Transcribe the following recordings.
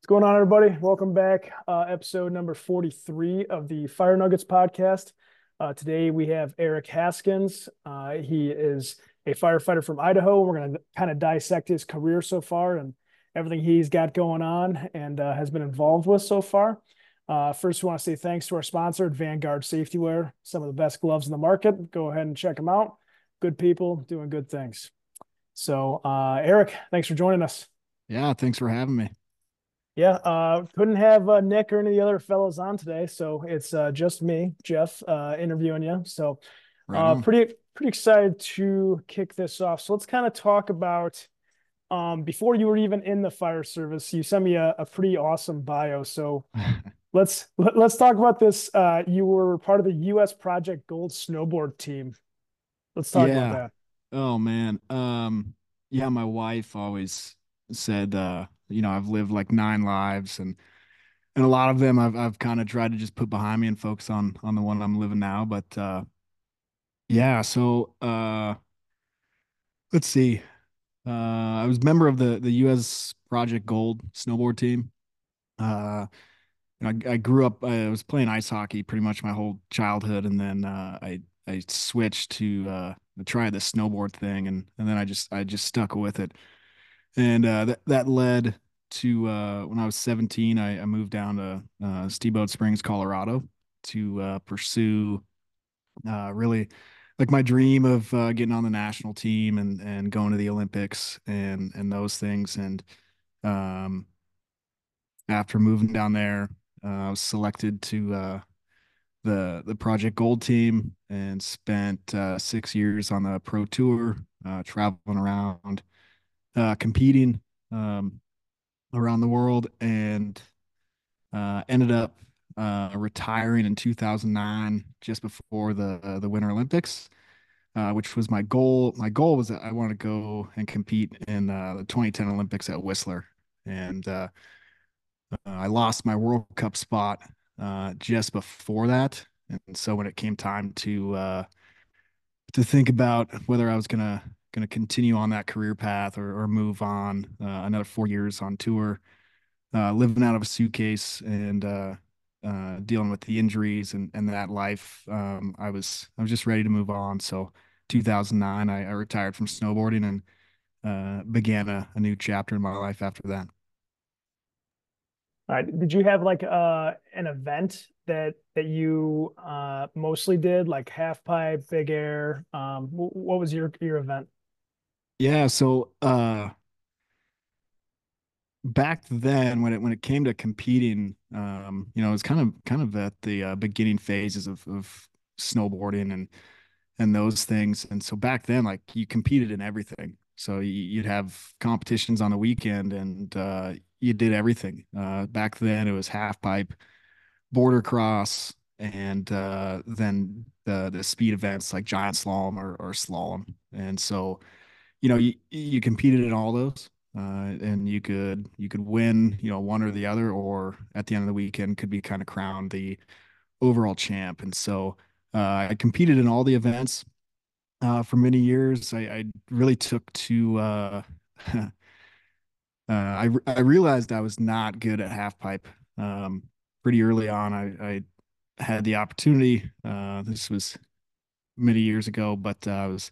What's going on, everybody? Welcome back. Uh, episode number 43 of the Fire Nuggets podcast. Uh, today we have Eric Haskins. Uh, he is a firefighter from Idaho. We're going to kind of dissect his career so far and everything he's got going on and uh, has been involved with so far. Uh, first, we want to say thanks to our sponsor, Vanguard Safety Wear, some of the best gloves in the market. Go ahead and check them out. Good people doing good things. So, uh, Eric, thanks for joining us. Yeah, thanks for having me. Yeah, uh, couldn't have uh, Nick or any of the other fellows on today, so it's uh, just me, Jeff, uh, interviewing you. So, uh, Right pretty pretty excited to kick this off. So let's kind of talk about um, before you were even in the fire service. You sent me a, a pretty awesome bio. So let's let, let's talk about this. Uh, you were part of the U.S. Project Gold snowboard team. Let's talk about that. Oh man. Um, yeah, my wife always said uh, you know, I've lived like nine lives and and a lot of them I've I've kind of tried to just put behind me and focus on on the one I'm living now. But uh yeah, so uh let's see. Uh I was member of the the US Project Gold snowboard team. Uh I, I grew up I was playing ice hockey pretty much my whole childhood and then uh I I switched to uh try the snowboard thing and and then I just I just stuck with it. And uh that that led to uh when I was 17 I, I moved down to uh Steamboat Springs, Colorado to uh pursue uh really like my dream of uh, getting on the national team and and going to the Olympics and and those things. And um after moving down there uh, I was selected to the the Project Gold team and spent six years on the pro tour, traveling around, uh, competing um, around the world, and uh, ended up uh, retiring in 2009, just before the uh, the Winter Olympics, uh, which was my goal. My goal was that I wanted to go and compete in uh, the 2010 Olympics at Whistler, and I lost my World Cup spot just before that, and so when it came time to to think about whether I was gonna gonna continue on that career path or, or move on uh, another four years on tour, uh, living out of a suitcase and uh, uh, dealing with the injuries and, and that life, um, I was I was just ready to move on. So 2009, I, I retired from snowboarding and uh, began a, a new chapter in my life after that. All right. Did you have like uh an event that that you uh mostly did, like half pipe, big air? Um, what was your your event? Yeah, so uh back then when it when it came to competing um you know it was kind of kind of at the uh, beginning phases of of snowboarding and and those things. And so back then like you competed in everything. So you'd have competitions on the weekend and uh you did everything. Uh back then it was half pipe boarder cross and uh then the the speed events like giant slalom or, or slalom. And so you know, you you competed in all those, uh, and you could you could win, you know, one or the other, or at the end of the weekend could be kind of crowned the overall champ. And so uh, I competed in all the events uh, for many years. I, I really took to uh, uh, I I realized I was not good at half pipe um, pretty early on. I, I had the opportunity. Uh, this was many years ago, but I was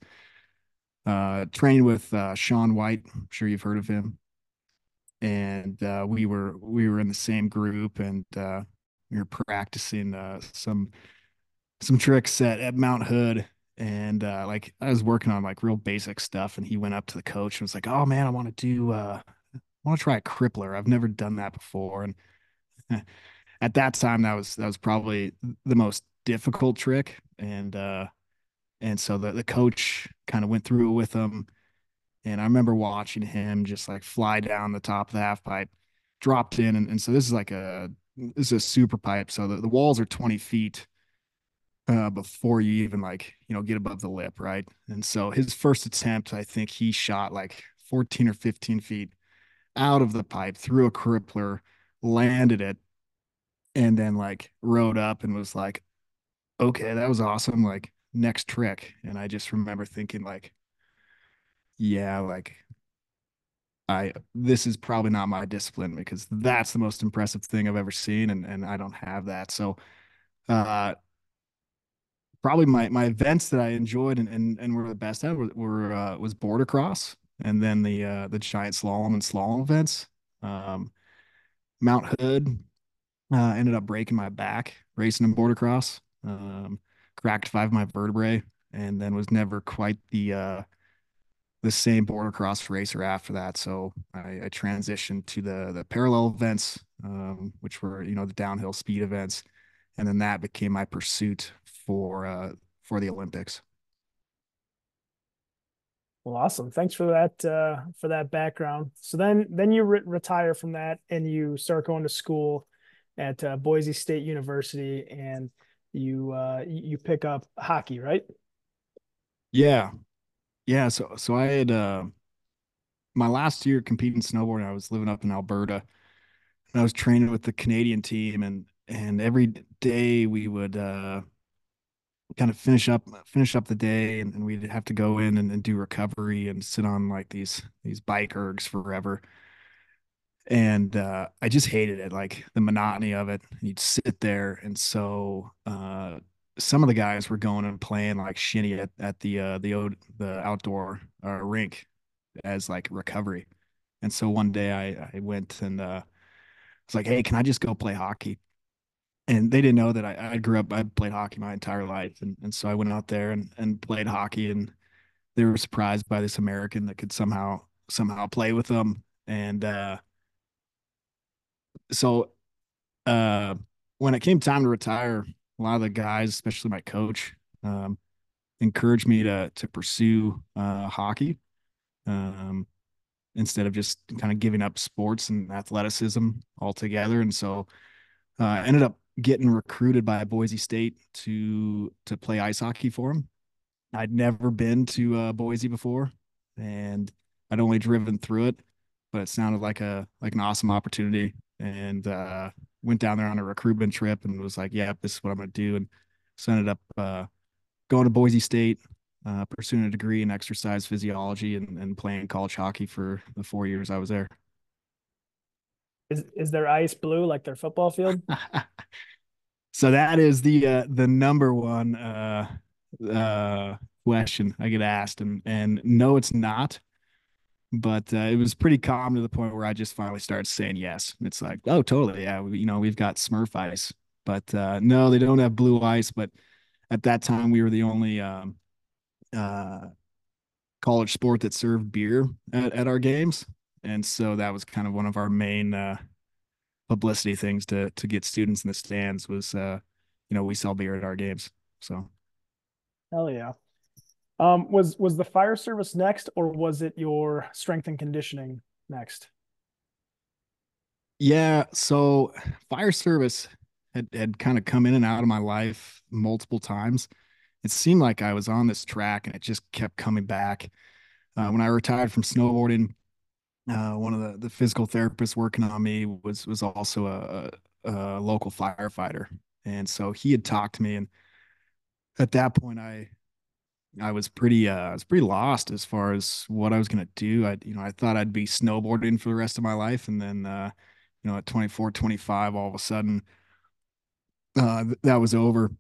uh, trained with uh, Shaun White. I'm sure you've heard of him. And uh, we were we were in the same group, and uh, we were practicing uh, some some tricks at, at Mount Hood. And uh, like I was working on like real basic stuff, and he went up to the coach and was like, "Oh man, I want to do uh, I want to try a crippler. I've never done that before." And at that time, that was that was probably the most difficult trick. And uh, and so the the coach kind of went through it with him and I remember watching him just like fly down the top of the half pipe, dropped in. And, and so this is like a, this is a super pipe. So the, the walls are 20 feet uh, before you even like, you know, get above the lip. Right. And so his first attempt, I think he shot like 14 or 15 feet out of the pipe through a crippler, landed it, and then like rode up and was like, okay, that was awesome. Like next trick. And I just remember thinking like, yeah, like I this is probably not my discipline because that's the most impressive thing I've ever seen, and and I don't have that. So, uh, probably my my events that I enjoyed and and, and were the best at were, were uh, was boarder cross, and then the uh, the giant slalom and slalom events. Um, Mount Hood uh, ended up breaking my back racing in boarder cross. Um, cracked five of my vertebrae, and then was never quite the uh, the same boarder cross racer after that. So I, I transitioned to the the parallel events, um, which were you know the downhill speed events, and then that became my pursuit for uh, for the Olympics. Well, awesome. Thanks for that uh, for that background. So then then you re- retire from that and you start going to school at uh, Boise State University and you uh, you pick up hockey, right? Yeah, yeah. So so I had uh, my last year competing snowboarding. I was living up in Alberta, and I was training with the Canadian team, and and every day we would uh, kind of finish up finish up the day and, and we'd have to go in and, and, do recovery and sit on like these these bike ergs forever and uh, i just hated it like the monotony of it. You'd sit there and so uh, some of the guys were going and playing like shinny at, at the uh, the the outdoor uh, rink as like recovery. And so one day i i went and uh was like hey can i just go play hockey? And they didn't know that I, I grew up I played hockey my entire life and, and so I went out there and, and played hockey and they were surprised by this American that could somehow somehow play with them. And uh, so uh, when it came time to retire a lot of the guys especially my coach um, encouraged me to to pursue uh, hockey um, instead of just kind of giving up sports and athleticism altogether and so uh, I ended up getting recruited by Boise State to to play ice hockey for him. I'd never been to uh, Boise before, and I'd only driven through it, but it sounded like a like an awesome opportunity. And uh, went down there on a recruitment trip and was like, "Yeah, this is what I'm going to do." And so ended up uh, going to Boise State, uh, pursuing a degree in exercise physiology, and, and playing college hockey for the four years I was there. Is is their ice blue like their football field? so that is the uh, the number one uh, uh, question I get asked, and and no, it's not. But uh, it was pretty calm to the point where I just finally started saying yes. It's like, oh, totally, yeah. We, you know, we've got Smurf ice, but uh, no, they don't have blue ice. But at that time, we were the only um, uh, college sport that served beer at, at our games and so that was kind of one of our main uh, publicity things to to get students in the stands was uh, you know we sell beer at our games so hell yeah um was was the fire service next or was it your strength and conditioning next? Yeah so fire service had had kind of come in and out of my life multiple times. It seemed like i was on this track and it just kept coming back. Uh, when i retired from snowboarding uh, one of the, the physical therapists working on me was was also a, a, local firefighter, and so he had talked to me, and at that point, I I was pretty uh, I was pretty lost as far as what I was gonna do. I you know I thought I'd be snowboarding for the rest of my life, and then uh, you know at 24, 25, all of a sudden uh, th- that was over,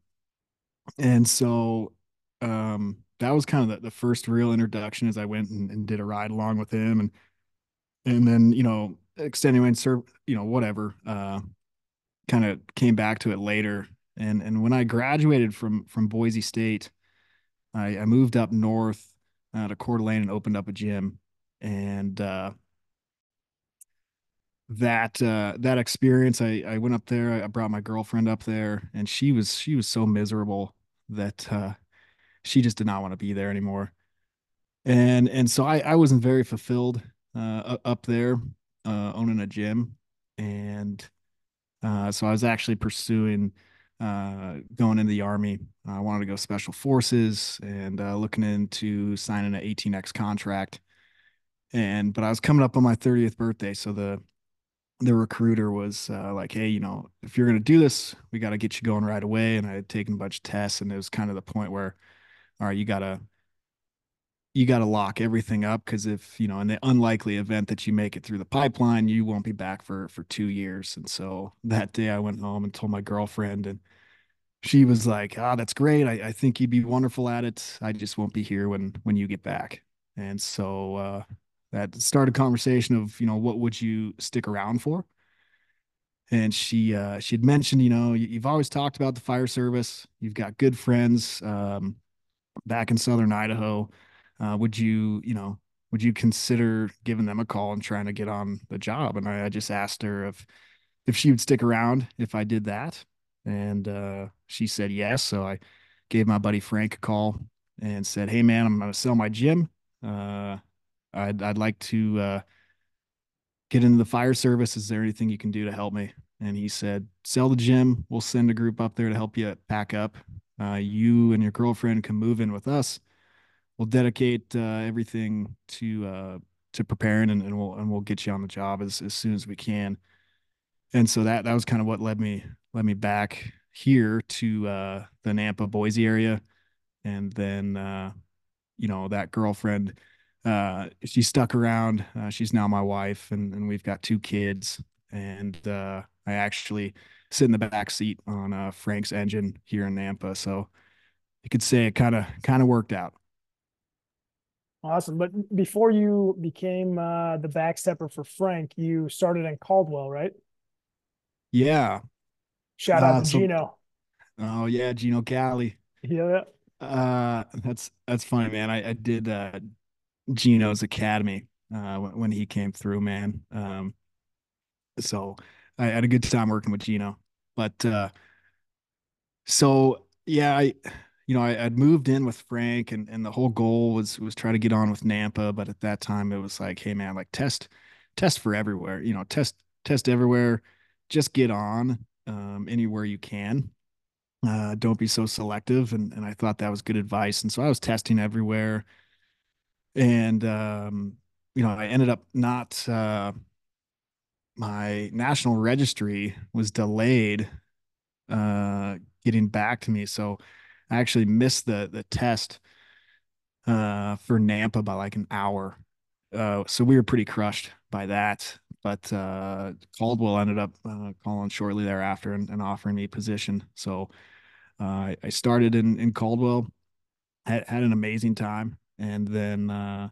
and so um, that was kind of the, the first real introduction as I went and, and did a ride along with him and and then you know extenuating serve you know whatever uh kind of came back to it later and and when i graduated from from boise state i i moved up north uh, to Coeur d'Alene and opened up a gym. And uh that uh that experience i i went up there i brought my girlfriend up there and she was she was so miserable that uh she just did not want to be there anymore. And and so i i wasn't very fulfilled uh, up there uh, owning a gym, and uh, so I was actually pursuing uh, going into the army. I wanted to go special forces and uh, looking into signing an 18x contract. And but I was coming up on my 30th birthday, so the the recruiter was uh, like, "Hey, you know, if you're gonna do this, we got to get you going right away." And I had taken a bunch of tests, and it was kind of the point where, all right, you gotta you got to lock everything up because if you know in the unlikely event that you make it through the pipeline you won't be back for for two years. And so that day i went home and told my girlfriend and she was like ah that's great. I, I think you'd be wonderful at it. I just won't be here when when you get back. And so uh that started a conversation of you know what would you stick around for? And she uh she had mentioned you know you've always talked about the fire service. You've got good friends um back in southern idaho uh, would you, you know, would you consider giving them a call and trying to get on the job? And I, I just asked her if if she would stick around if I did that, and uh, she said yes. So I gave my buddy Frank a call and said, "Hey, man, I'm to sell my gym. Uh, I'd I'd like to uh, get into the fire service. Is there anything you can do to help me?" And he said, "Sell the gym. We'll send a group up there to help you pack up. Uh, you and your girlfriend can move in with us." We'll dedicate uh, everything to uh, to preparing and, and we'll and we'll get you on the job as, as soon as we can. And so that that was kind of what led me led me back here to uh, the Nampa Boise area, and then uh, you know that girlfriend uh, she stuck around. Uh, she's now my wife, and and we've got two kids. And I actually sit in the back seat on Frank's engine here in Nampa, so you could say it kind of kind of worked out. Awesome. But before you became uh, the backstepper for Frank, you started in Caldwell, right? Yeah. Shout out uh, to so, Gino. Oh yeah, Gino Cali. Yeah. Uh, that's that's funny, man. I, I did uh, Gino's Academy uh, when he came through, man. Um, so I had a good time working with Gino. But uh, so yeah, I you know, I, would moved in with Frank and, and the whole goal was was try to get on with Nampa. But at that time it was like, hey man, like test test for everywhere, you know, test test everywhere, just get on um, anywhere you can. Uh, don't be so selective. And and I thought that was good advice. And so I was testing everywhere. And um, you know, I ended up not uh my national registry was delayed uh getting back to me. So I actually missed the the test uh, for Nampa by like an hour. Uh, so we were pretty crushed by that. But uh, Caldwell ended up uh, calling shortly thereafter and, and, offering me position. So uh, I started in in Caldwell, had had an amazing time, and then uh,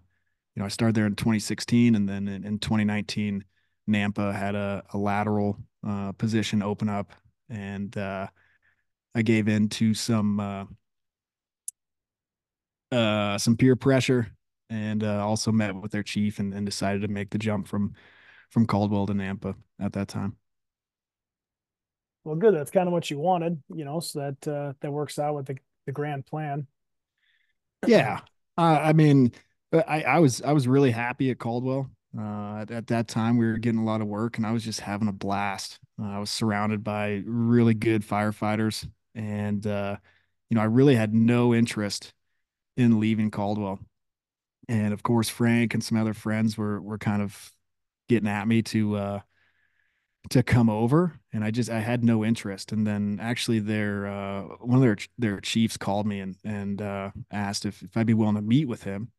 you know I started there in 2016, and then in, in 2019, Nampa had a, a lateral position open up, and I gave in to some uh, uh, some peer pressure and uh, also met with their chief and, and decided to make the jump from from Caldwell to Nampa at that time. Well, good. That's kind of what you wanted, you know, so that uh, that works out with the, the grand plan. Yeah, uh, I mean, I I was I was really happy at Caldwell. Uh, at, at, that time, we were getting a lot of work, and I was just having a blast. Uh, I was surrounded by really good firefighters and uh, you know I really had no interest in leaving Caldwell. And of course, Frank and some other friends were were kind of getting at me to uh, to come over, and I just I had no interest. And then actually, their uh, one of their their chiefs called me and and uh, asked if if I'd be willing to meet with him.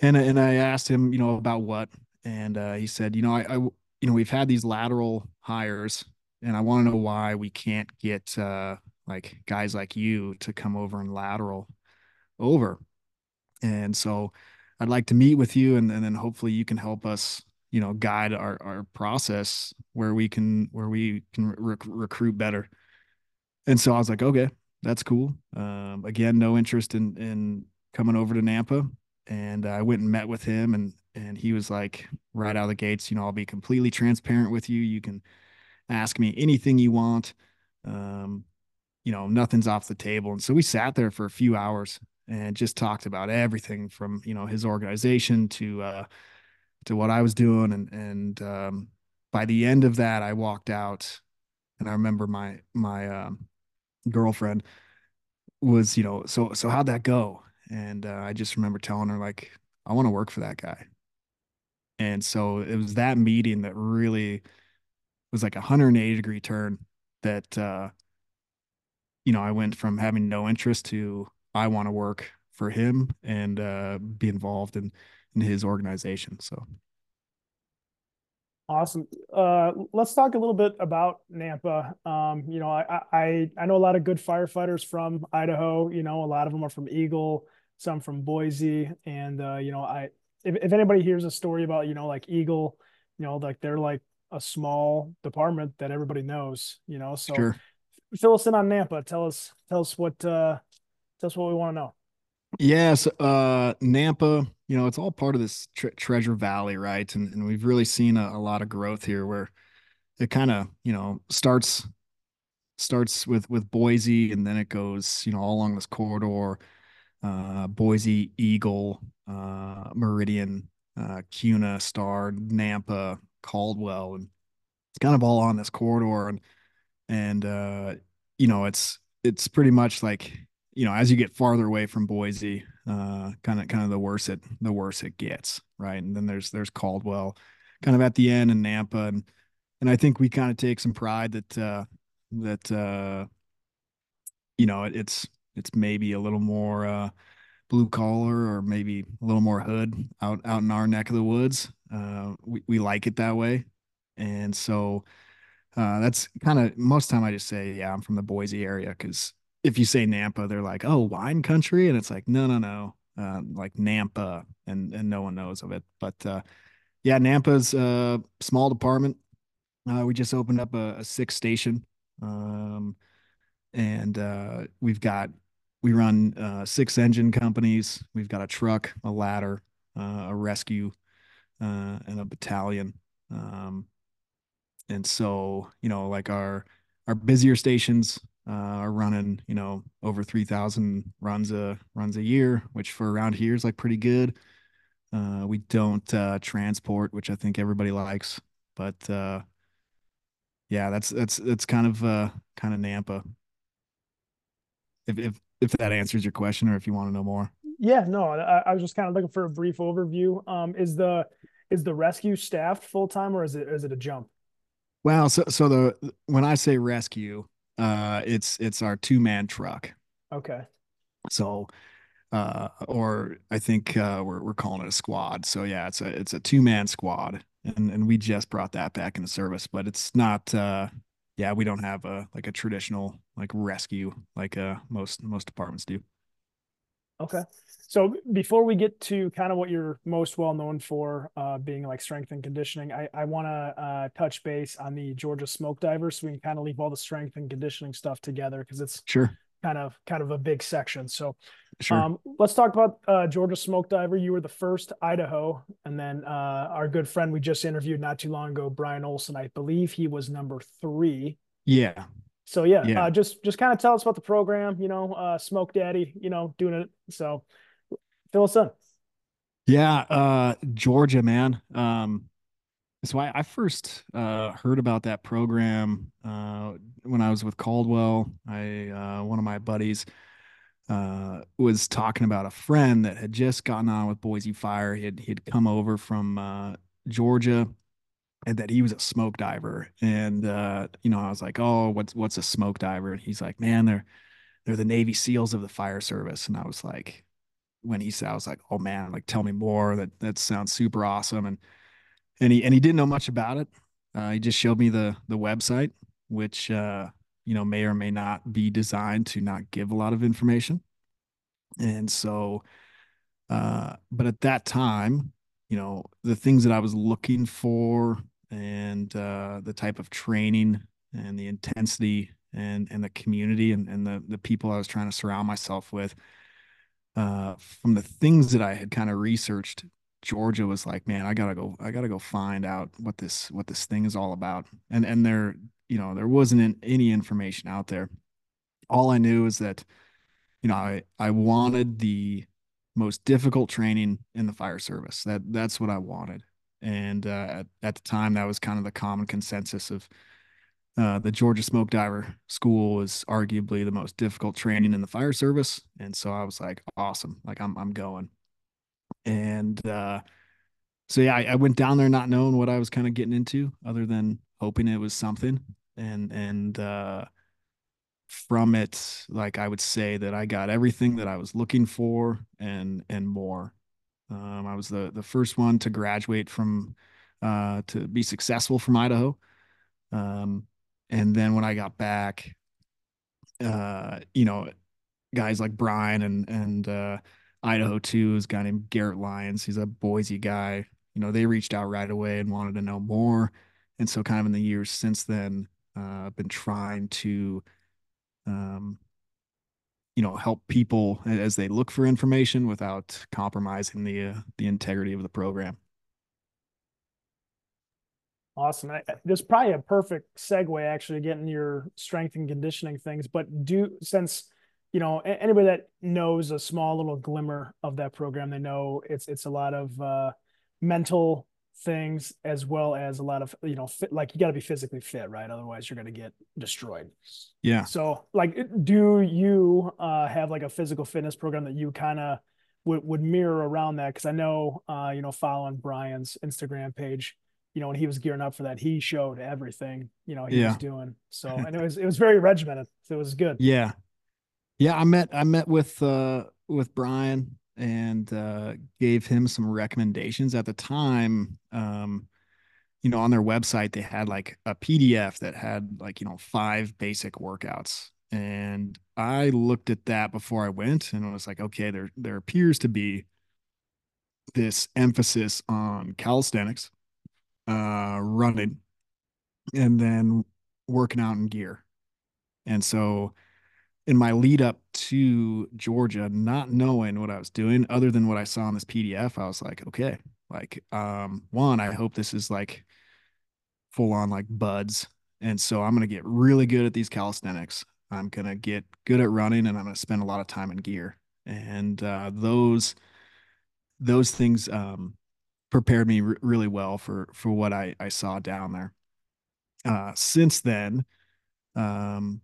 And and I asked him, you know, about what, and uh, he said, you know, I, I you know we've had these lateral hires and I want to know why we can't get uh, like guys like you to come over and lateral over. And so I'd like to meet with you and, and then hopefully you can help us, you know, guide our, our process where we can, where we can rec- recruit better. And so I was like, okay, that's cool. Um, again, no interest in, in coming over to Nampa. And I went and met with him and, and he was like right out of the gates, you know, I'll be completely transparent with you. You can, ask me anything you want. Um, you know, nothing's off the table. And so we sat there for a few hours and just talked about everything from, you know, his organization to, uh, to what I was doing. And, and, um, by the end of that, I walked out and I remember my, my, um, girlfriend was, you know, so, so how'd that go? And, uh, I just remember telling her like, I want to work for that guy. And so it was that meeting that really, was like a 180 degree turn that uh you know I went from having no interest to I want to work for him and uh, be involved in in his organization. So Awesome. Uh, let's talk a little bit about Nampa. Um, you know, I, I I know a lot of good firefighters from Idaho. You know, a lot of them are from Eagle, some from Boise, and uh, you know, I if, if anybody hears a story about you know like Eagle, you know, like they're like a small department that everybody knows. You know, so sure. fill us in on Nampa. Tell us tell us what uh, tell us what we want to know. Yes, uh, Nampa, you know, it's all part of this tre Treasure Valley, right? And and we've really seen a, a lot of growth here where it kind of, you know, starts starts with with Boise and then it goes, you know, all along this corridor, uh, Boise, Eagle, uh, Meridian, uh, Kuna, Star, Nampa, Caldwell, and it's kind of all on this corridor and and uh, you know, it's it's pretty much like you know, as you get farther away from Boise, uh, kind of kind of the worse it the worse it gets, right? And then there's there's Caldwell, kind of at the end, and Nampa, and and I think we kind of take some pride that uh, that uh, you know it, it's it's maybe a little more uh, blue collar or maybe a little more hood out out in our neck of the woods. Uh, we we like it that way, and so uh, that's kind of most time I just say, yeah, I'm from the Boise area because if you say Nampa, they're like, oh, wine country, and it's like, no, no, no, uh, like Nampa, and and no one knows of it. But uh, yeah, Nampa's a small department. Uh, we just opened up a, a station, um, and uh, we've got we run uh, six engine companies. We've got a truck, a ladder, uh, a rescue, and a battalion. Um, and so you know, like our our busier stations uh, are running, you know, over 3000 runs a runs a year, which for around here is like pretty good. Uh, we don't uh, transport, which I think everybody likes, but uh, yeah, that's that's that's kind of uh, kind of Nampa. If if if that answers your question, or if you want to know more. Yeah, no, I, I was just kind of looking for a brief overview. Um, is the is the rescue staffed full time, or is it is it a jump? Well, so so the when I say rescue, uh, it's it's our two man truck. Okay. So, uh, or I think uh, we're we're calling it a squad. So yeah, it's a it's a two man squad, and and we just brought that back into service, but it's not. Uh, yeah, we don't have a like a traditional like rescue like uh most most departments do. Okay. So before we get to kind of what you're most well known for, uh, being like strength and conditioning, I, I want to uh, touch base on the Georgia smoke Divers. so we can kind of leave all the strength and conditioning stuff together because it's sure kind of kind of a big section. So, sure. Um, let's talk about uh, Georgia smoke diver. You were the first Idaho, and then uh, our good friend we just interviewed not too long ago, Brian Olson. I believe he was number three. Yeah, so yeah, yeah. Uh, just just kind of tell us about the program. You know, uh, Smoke Daddy. You know, doing it. So fill us in. Yeah, uh, Georgia, man. Um, so I, I first uh, heard about that program uh, when I was with Caldwell. I uh, one of my buddies uh, was talking about a friend that had just gotten on with Boise Fire. He had he had come over from uh, Georgia and that he was a smoke diver. And uh, you know, I was like, "Oh, what's what's a smoke diver?" And he's like, "Man, they're they're the Navy SEALs of the fire service." And I was like, when he said, I was like, "Oh man, like tell me more. That that sounds super awesome." And and he and he didn't know much about it. Uh, he just showed me the the website, which uh, you know may or may not be designed to not give a lot of information. And so, uh, but at that time, you know, the things that I was looking for and uh, the type of training and the intensity and and the community and, and the the people I was trying to surround myself with. Uh, from the things that I had kind of researched, Georgia was like, man, I gotta go, I gotta go find out what this what this thing is all about. And and there, you know, there wasn't any information out there. All I knew is that, you know, I I wanted the most difficult training in the fire service. That that's what I wanted and uh, at, at the time that was kind of the common consensus of uh, the Georgia Smoke Diver School was arguably the most difficult training in the fire service, and so I was like, awesome, like I'm I'm going, and uh, so yeah, I, I, went down there not knowing what I was kind of getting into, other than hoping it was something, and and uh, from it, like I would say that I got everything that I was looking for and and more. Um, I was the the first one to graduate from uh, to be successful from Idaho. Um, and then when I got back, uh, you know, guys like Brian and and uh, Idaho too is guy named Garrett Lyons. He's a Boise guy. You know, they reached out right away and wanted to know more. And so, kind of in the years since then, uh, I've been trying to, um, you know, help people as they look for information without compromising the uh, the integrity of the program. Awesome. I, there's probably a perfect segue actually getting your strength and conditioning things, but do since you know anybody that knows a small little glimmer of that program, they know it's it's a lot of uh, mental things as well as a lot of you know fit, like you got to be physically fit right? Otherwise you're going to get destroyed. Yeah. So like do you uh have like a physical fitness program that you kind of would, would mirror around that? Because i know uh you know following brian's instagram page you know when he was gearing up for that he showed everything you know he yeah. was doing. So and it was it was very regimented. So it was good. Yeah. Yeah i met i met with uh with brian and uh, gave him some recommendations at the time. Um, you know, on their website, they had like a PDF that had like, you know, five basic workouts. And I looked at that before I went and I was like, okay, there, there appears to be this emphasis on calisthenics, uh, running, and then working out in gear. And so in my lead up to Georgia, not knowing what I was doing other than what I saw in this PDF, I was like, okay, like, um, one, I hope this is like full on like BUD/S. And so I'm going to get really good at these calisthenics. I'm going to get good at running and I'm going to spend a lot of time in gear. And uh, those, those things um, prepared me r- really well for, for what I, I saw down there. Uh, since then, um,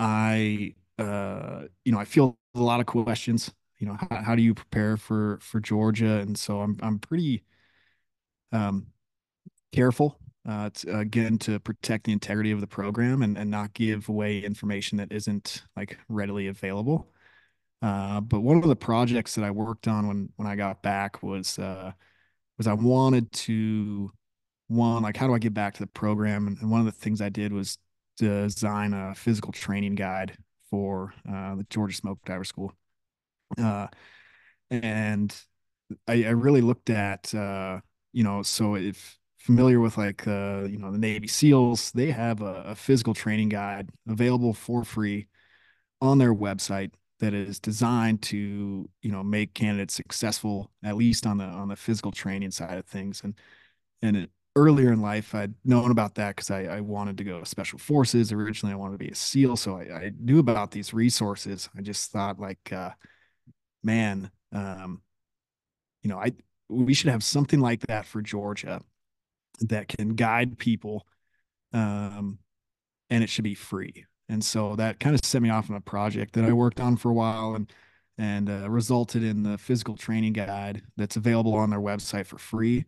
I, uh, you know, I feel a lot of questions. You know, how, how do you prepare for for Georgia? And so I'm I'm pretty um, careful uh, to, again to protect the integrity of the program and, and not give away information that isn't like readily available. Uh, but one of the projects that I worked on when when I got back was uh, was I wanted to one like how do I get back to the program? And, and one of the things I did was design a physical training guide for uh, the Georgia Smoke Diver School. Uh, and I, I, really looked at, uh, you know, so if familiar with like, uh, you know, the Navy SEALs, they have a, a physical training guide available for free on their website that is designed to you know make candidates successful at least on the on the physical training side of things and and it earlier in life, I'd known about that because I, I, wanted to go to special forces. Originally, I wanted to be a SEAL. So I, I knew about these resources. I just thought, like, uh, man, um, you know, I we should have something like that for Georgia that can guide people, um, and it should be free. And so that kind of set me off on a project that I worked on for a while and and uh, resulted in the physical training guide that's available on their website for free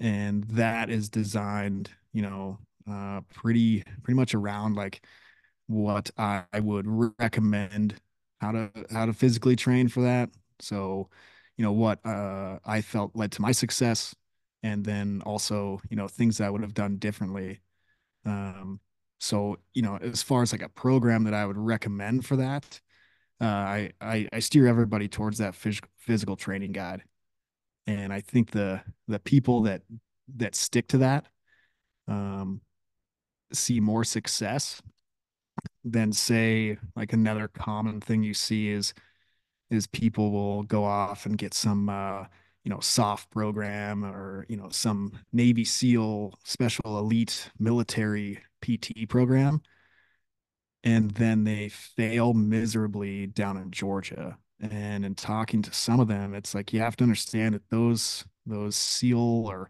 and that is designed you know uh, pretty pretty much around like what I, would recommend how to how to physically train for that. So you know what uh, i felt led to my success and then also you know things i would have done differently. Um, so you know as far as like a program that i would recommend for that uh, I, I i steer everybody towards that phys- physical training guide and I think the the people that that stick to that um, see more success than say like another common thing you see is is people will go off and get some uh, you know soft program or you know some Navy SEAL special elite military PT program. And then they fail miserably down in Georgia and in talking to some of them it's like you have to understand that those those seal or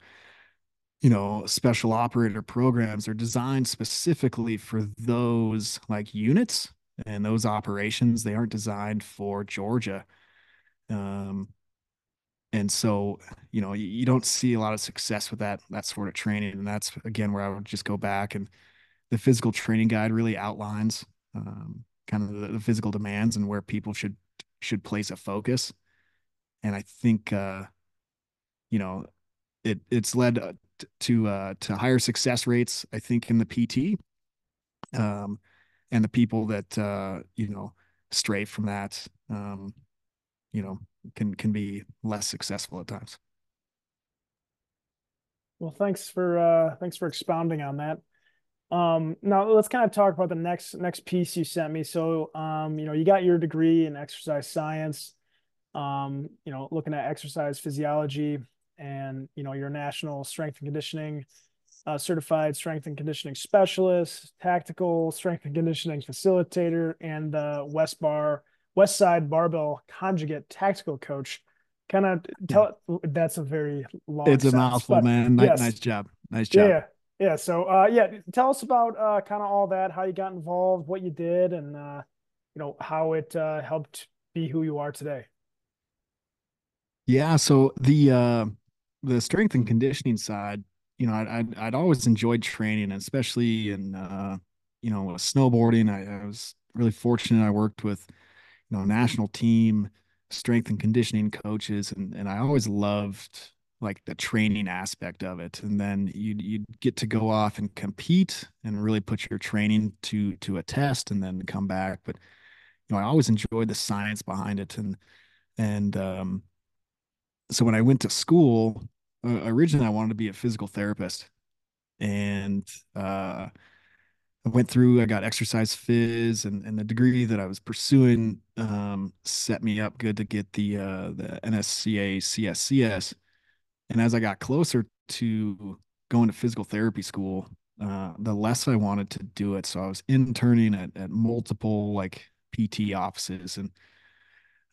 you know special operator programs are designed specifically for those like units and those operations. They aren't designed for georgia. Um and so you know you, you don't see a lot of success with that that sort of training. And that's again where i would just go back and the physical training guide really outlines um, kind of the, the, physical demands and where people should should place a focus. And I think uh, you know it it's led uh, to uh, to higher success rates. I think in the PT, um, and the people that uh, you know stray from that, um, you know, can can be less successful at times. Well, thanks for uh, thanks for expounding on that. Um, now let's kind of talk about the next next piece you sent me. So, um, you know, you got your degree in exercise science. Um, you know, looking at exercise physiology, and you know, your national strength and conditioning uh, certified strength and conditioning specialist, tactical strength and conditioning facilitator, and the West Bar Westside Barbell Conjugate tactical coach. Kind of tell that's a very long. It's a mouthful, man. Nice, yes. nice job. Nice job. Yeah, yeah. So, uh, yeah, tell us about uh, kind of all that, how you got involved, what you did, and uh, you know how it uh, helped be who you are today. Yeah. So the uh, the strength and conditioning side you know, I'd, I'd, always enjoyed training, especially in, uh, you know, snowboarding. I, I, was really fortunate. I worked with, you know, national team strength and conditioning coaches, and and I always loved like the training aspect of it. And then you'd you'd get to go off and compete and really put your training to to a test, and then come back. But you know, I always enjoyed the science behind it, and and um, so when I went to school, uh, originally I wanted to be a physical therapist, and uh, I went through. I got exercise phys, and and the degree that I was pursuing um, set me up good to get the uh, the NSCA CSCS. And as I got closer to going to physical therapy school, uh, the less I wanted to do it. So I was interning at, at multiple like PT offices and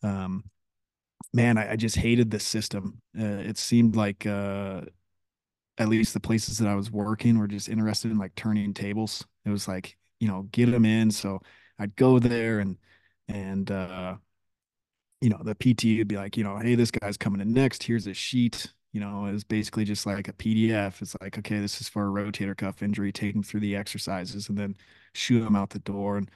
um, man, I, I just hated the system. Uh, it seemed like uh, at least the places that I was working were just interested in like turning tables. It was like, you know, get them in. So I'd go there and and uh, you know, the PT would be like, you know, hey, this guy's coming in next. Here's a sheet. You know, it's basically just like a PDF. It's like, okay, this is for a rotator cuff injury, take them through the exercises and then shoot them out the door. And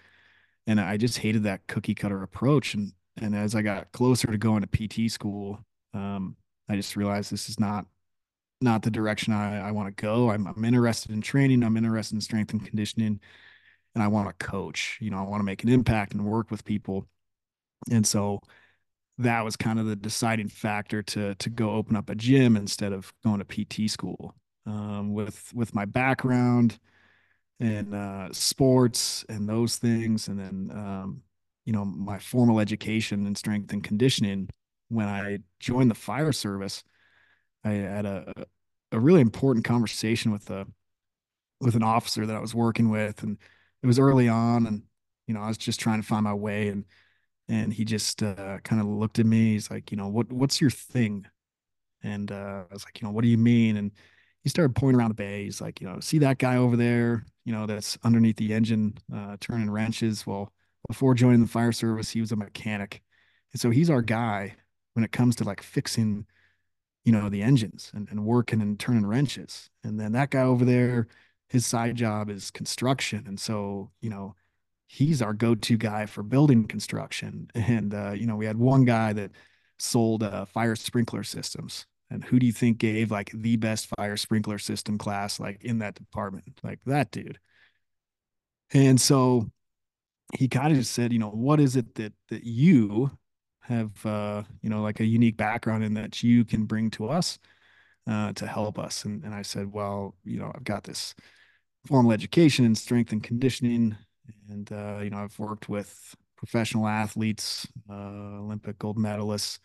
and I just hated that cookie cutter approach. And and as I got closer to going to PT school, um, I just realized this is not not the direction I, I want to go. I'm, I'm interested in training. I'm interested in strength and conditioning, and I want to coach. You know, I want to make an impact and work with people. And so that was kind of the deciding factor to to go open up a gym instead of going to PT school. Um, with with my background in uh, sports and those things, and then um, you know my formal education in strength and conditioning when i joined the fire service i had a a really important conversation with a with an officer that i was working with and it was early on and you know i was just trying to find my way and and he just uh, kind of looked at me he's like you know what what's your thing and uh, i was like you know what do you mean and he started pointing around the bay he's like you know see that guy over there you know that's underneath the engine uh, turning wrenches well before joining the fire service, he was a mechanic. And so he's our guy when it comes to like fixing, you know, the engines and, and working and turning wrenches. And then that guy over there, his side job is construction. And so, you know, he's our go-to guy for building construction. And, uh, you know, we had one guy that sold uh, fire sprinkler systems. And who do you think gave like the best fire sprinkler system class like in that department? Like that dude. And so he kind of just said, you know, what is it that that you have, uh, you know, like a unique background in that you can bring to us uh, to help us? And and I said, well, you know, I've got this formal education in strength and conditioning, and uh, you know, I've worked with professional athletes, uh, Olympic gold medalists.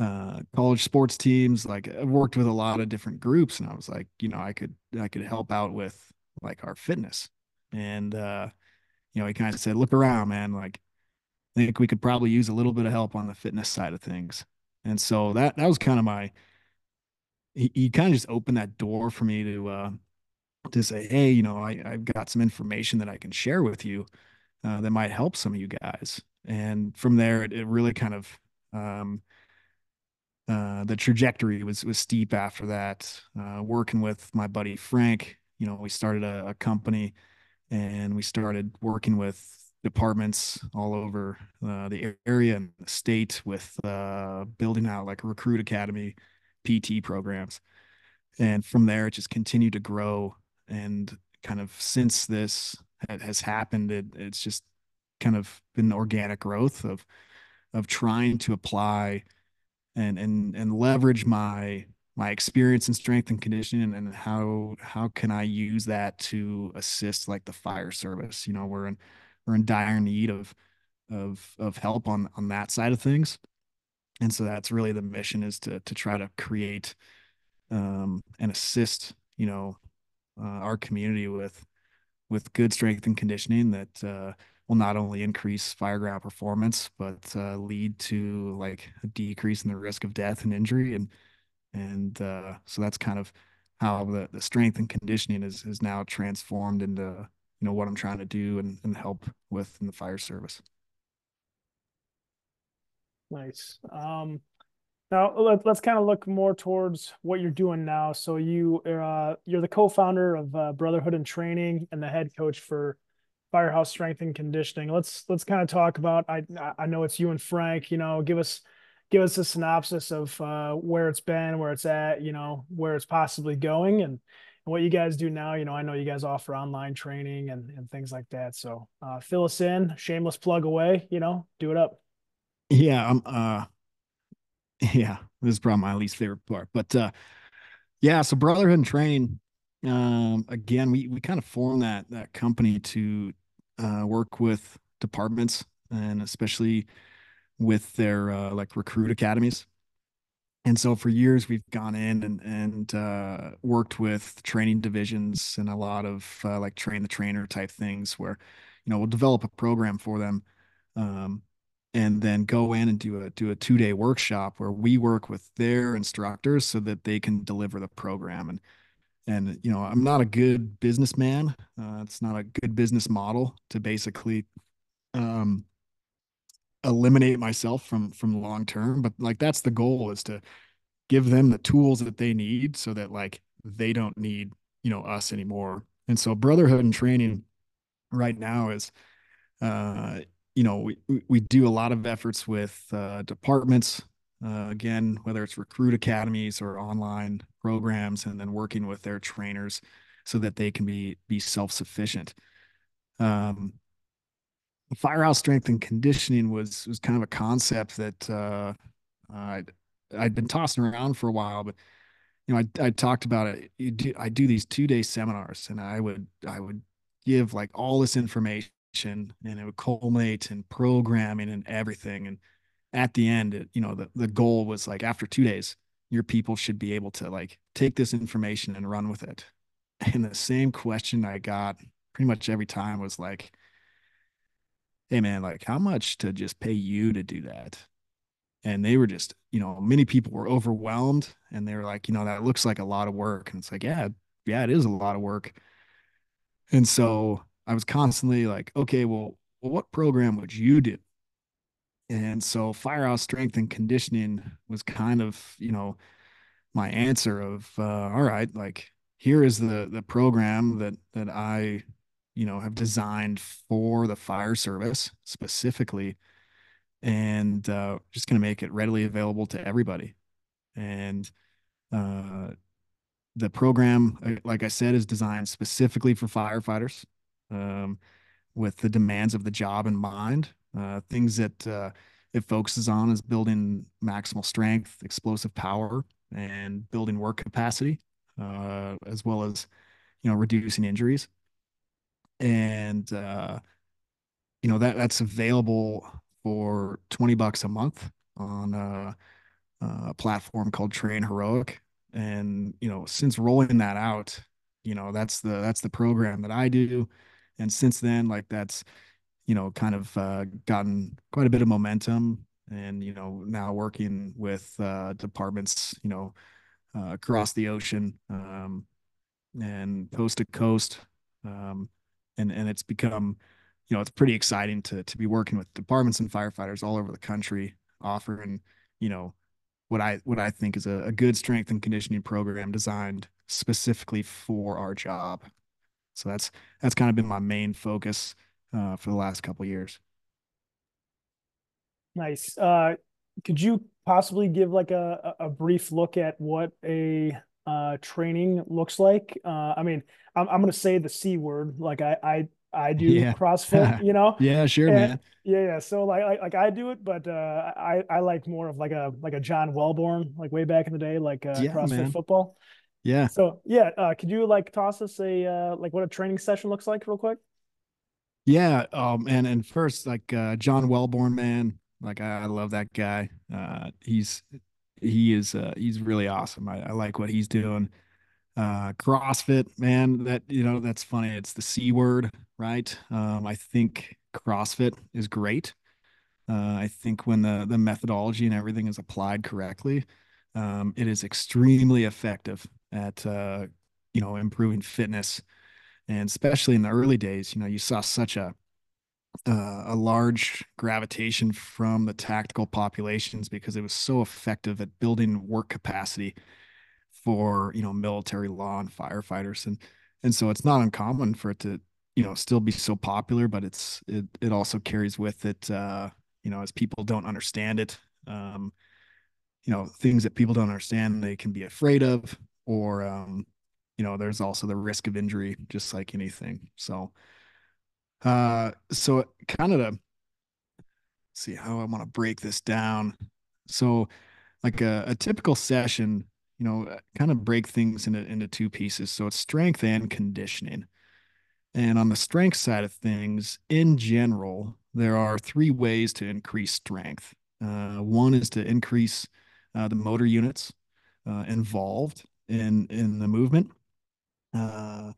Uh, college sports teams like I've worked with a lot of different groups and I was like you know I could I could help out with like our fitness and uh you know, he kind of said, look around, man. Like, I think we could probably use a little bit of help on the fitness side of things. And so that, that was kind of my, he, he kind of just opened that door for me to, uh, to say, Hey, you know, I, I've got some information that I can share with you, uh, that might help some of you guys. And from there, it, it really kind of, um, uh, the trajectory was was steep after that. Uh, working with my buddy Frank, you know, we started a, a company and we started working with departments all over uh, the area and the state with uh, building out like recruit academy pt programs and from there it just continued to grow and kind of since this has happened it, it's just kind of been organic growth of of trying to apply and and and leverage my my experience in strength and conditioning and, and how how can I use that to assist like the fire service? You know we're in we're in dire need of of of help on on that side of things. And so that's really the mission is to to try to create um and assist you know uh, our community with with good strength and conditioning that uh, will not only increase fireground performance but uh, lead to like a decrease in the risk of death and injury and and uh, so that's kind of how the, the strength and conditioning is is now transformed into you know what I'm trying to do and, and help with in the fire service. Nice. Um, now let, us kind of look more towards what you're doing now. So you uh, you're the co-founder of uh, Brotherhood in Training and the head coach for Firehouse Strength and Conditioning. Let's let's kind of talk about. I I know it's you and Frank. You know, give us give us a synopsis of uh, where it's been, where it's at. You know, where it's possibly going, and, and what you guys do now. You know, I know you guys offer online training and and things like that. So uh, fill us in. Shameless plug away. You know, do it up. Yeah, I'm. Yeah, this is probably my least favorite part. But uh yeah, so Brotherhood in Training, um, again, we we kind of formed that that company to uh work with departments and especially with their uh like recruit academies. And so for years we've gone in and and uh worked with training divisions and a lot of uh, like train the trainer type things where you know we'll develop a program for them um and then go in and do a do a two day workshop where we work with their instructors so that they can deliver the program. And and you know i'm not a good businessman. Uh, it's not a good business model to basically um, eliminate myself from from long term but like that's the goal is to give them the tools that they need so that like they don't need you know us anymore. And so brotherhood in training right now is uh you know, we, we do a lot of efforts with uh, departments, uh, again, whether it's recruit academies or online programs, and then working with their trainers so that they can be be self sufficient. Um, firehouse strength and conditioning was was kind of a concept that uh, I'd I'd been tossing around for a while, but you know, I I talked about it. Do, I do these two day seminars, and I would I would give like all this information and it would culminate in programming and everything. And at the end, it, you know, the, the goal was like after two days, your people should be able to like take this information and run with it. And the same question I got pretty much every time was like, Hey man, like how much to just pay you to do that? And they were just, you know, many people were overwhelmed and they were like, you know, that looks like a lot of work. And it's like, yeah, yeah, it is a lot of work. And so I was constantly like, okay, well, what program would you do? And so firehouse strength and conditioning was kind of, you know, my answer of, uh, all right, like here is the the program that that I, you know, have designed for the fire service specifically, and uh, just going to make it readily available to everybody. And uh, the program, uh, like I said, is designed specifically for firefighters um, with the demands of the job in mind. Uh, things that uh, it focuses on is building maximal strength, explosive power, and building work capacity, uh, as well as you know reducing injuries. And uh, you know that that's available for twenty bucks a month on a, a platform called TrainHeroic. And you know, since rolling that out, you know that's the that's the program that I do and since then like that's you know kind of uh, gotten quite a bit of momentum and you know now working with uh, departments you know uh, across the ocean um, and coast to coast um, and and it's become you know it's pretty exciting to to be working with departments and firefighters all over the country offering you know what I what I think is a, a good strength and conditioning program designed specifically for our job so that's that's kind of been my main focus uh, for the last couple years. Nice. Uh, could you possibly give like a, a brief look at what a uh, training looks like? Uh, I mean, I'm, I'm going to say the C word. Like I, I, I do yeah. CrossFit, you know? yeah, sure, and, man. Yeah. Yeah. So like, like, like I do it, but, uh, I, I like more of like a, like a John Welbourn, like way back in the day, like, uh, yeah, CrossFit man. football. Yeah. So yeah, uh, could you like toss us a, uh, like what a training session looks like real quick? Yeah. Um, and, and first like, uh, John Welbourn, man, like I, I love that guy. Uh, he's he is uh, he's really awesome. I, I like what he's doing. Uh, CrossFit, man, that you know that's funny. It's the C word, right? Um, I think CrossFit is great. Uh, I think when the the methodology and everything is applied correctly, um, it is extremely effective at uh, you know improving fitness, and especially in the early days. You know, you saw such a uh, a large gravitation from the tactical populations because it was so effective at building work capacity for you know military law and firefighters and and so it's not uncommon for it to you know still be so popular but it's it it also carries with it uh you know as people don't understand it um you know things that people don't understand they can be afraid of or um you know there's also the risk of injury just like anything so uh, so kind of see how I want to break this down. So, like a, a typical session, you know, uh, kind of break things into into two pieces. So it's strength and conditioning. And on the strength side of things, in general, there are three ways to increase strength. Uh, one is to increase uh, the motor units uh, involved in in the movement. Uh,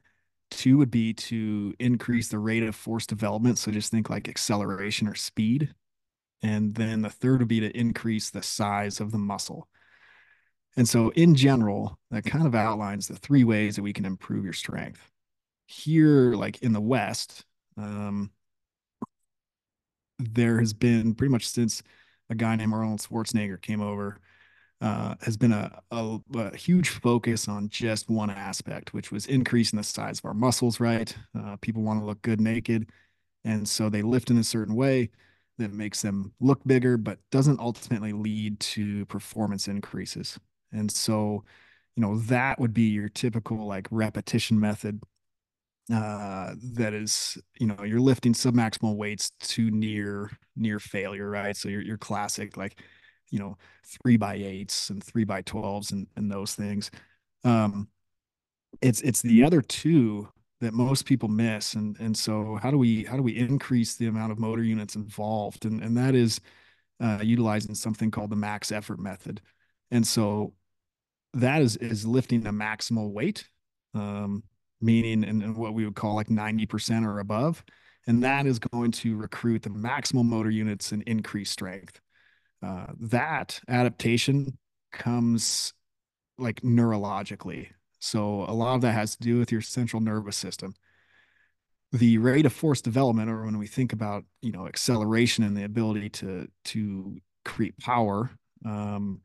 Two would be to increase the rate of force development. So just think like acceleration or speed. And then the third would be to increase the size of the muscle. And so, in general, that kind of outlines the three ways that we can improve your strength. Here, like in the West, um, there has been pretty much since a guy named Arnold Schwarzenegger came over uh, has been a, a, a, huge focus on just one aspect, which was increasing the size of our muscles, right? Uh, people want to look good naked. And so they lift in a certain way that makes them look bigger, but doesn't ultimately lead to performance increases. And so, you know, that would be your typical like repetition method uh, that is, you know, you're lifting submaximal weights to near near failure, right? So your your classic like you know three by eights and three by twelves and and those things. Um, it's it's the other two that most people miss, and and so how do we how do we increase the amount of motor units involved, and and that is uh, utilizing something called the max effort method, and so that is is lifting a maximal weight, um, meaning and, and what we would call like ninety percent or above, and that is going to recruit the maximal motor units and increase strength uh, that adaptation comes like neurologically. So a lot of that has to do with your central nervous system. The rate of force development, or when we think about you know acceleration and the ability to to create power, um,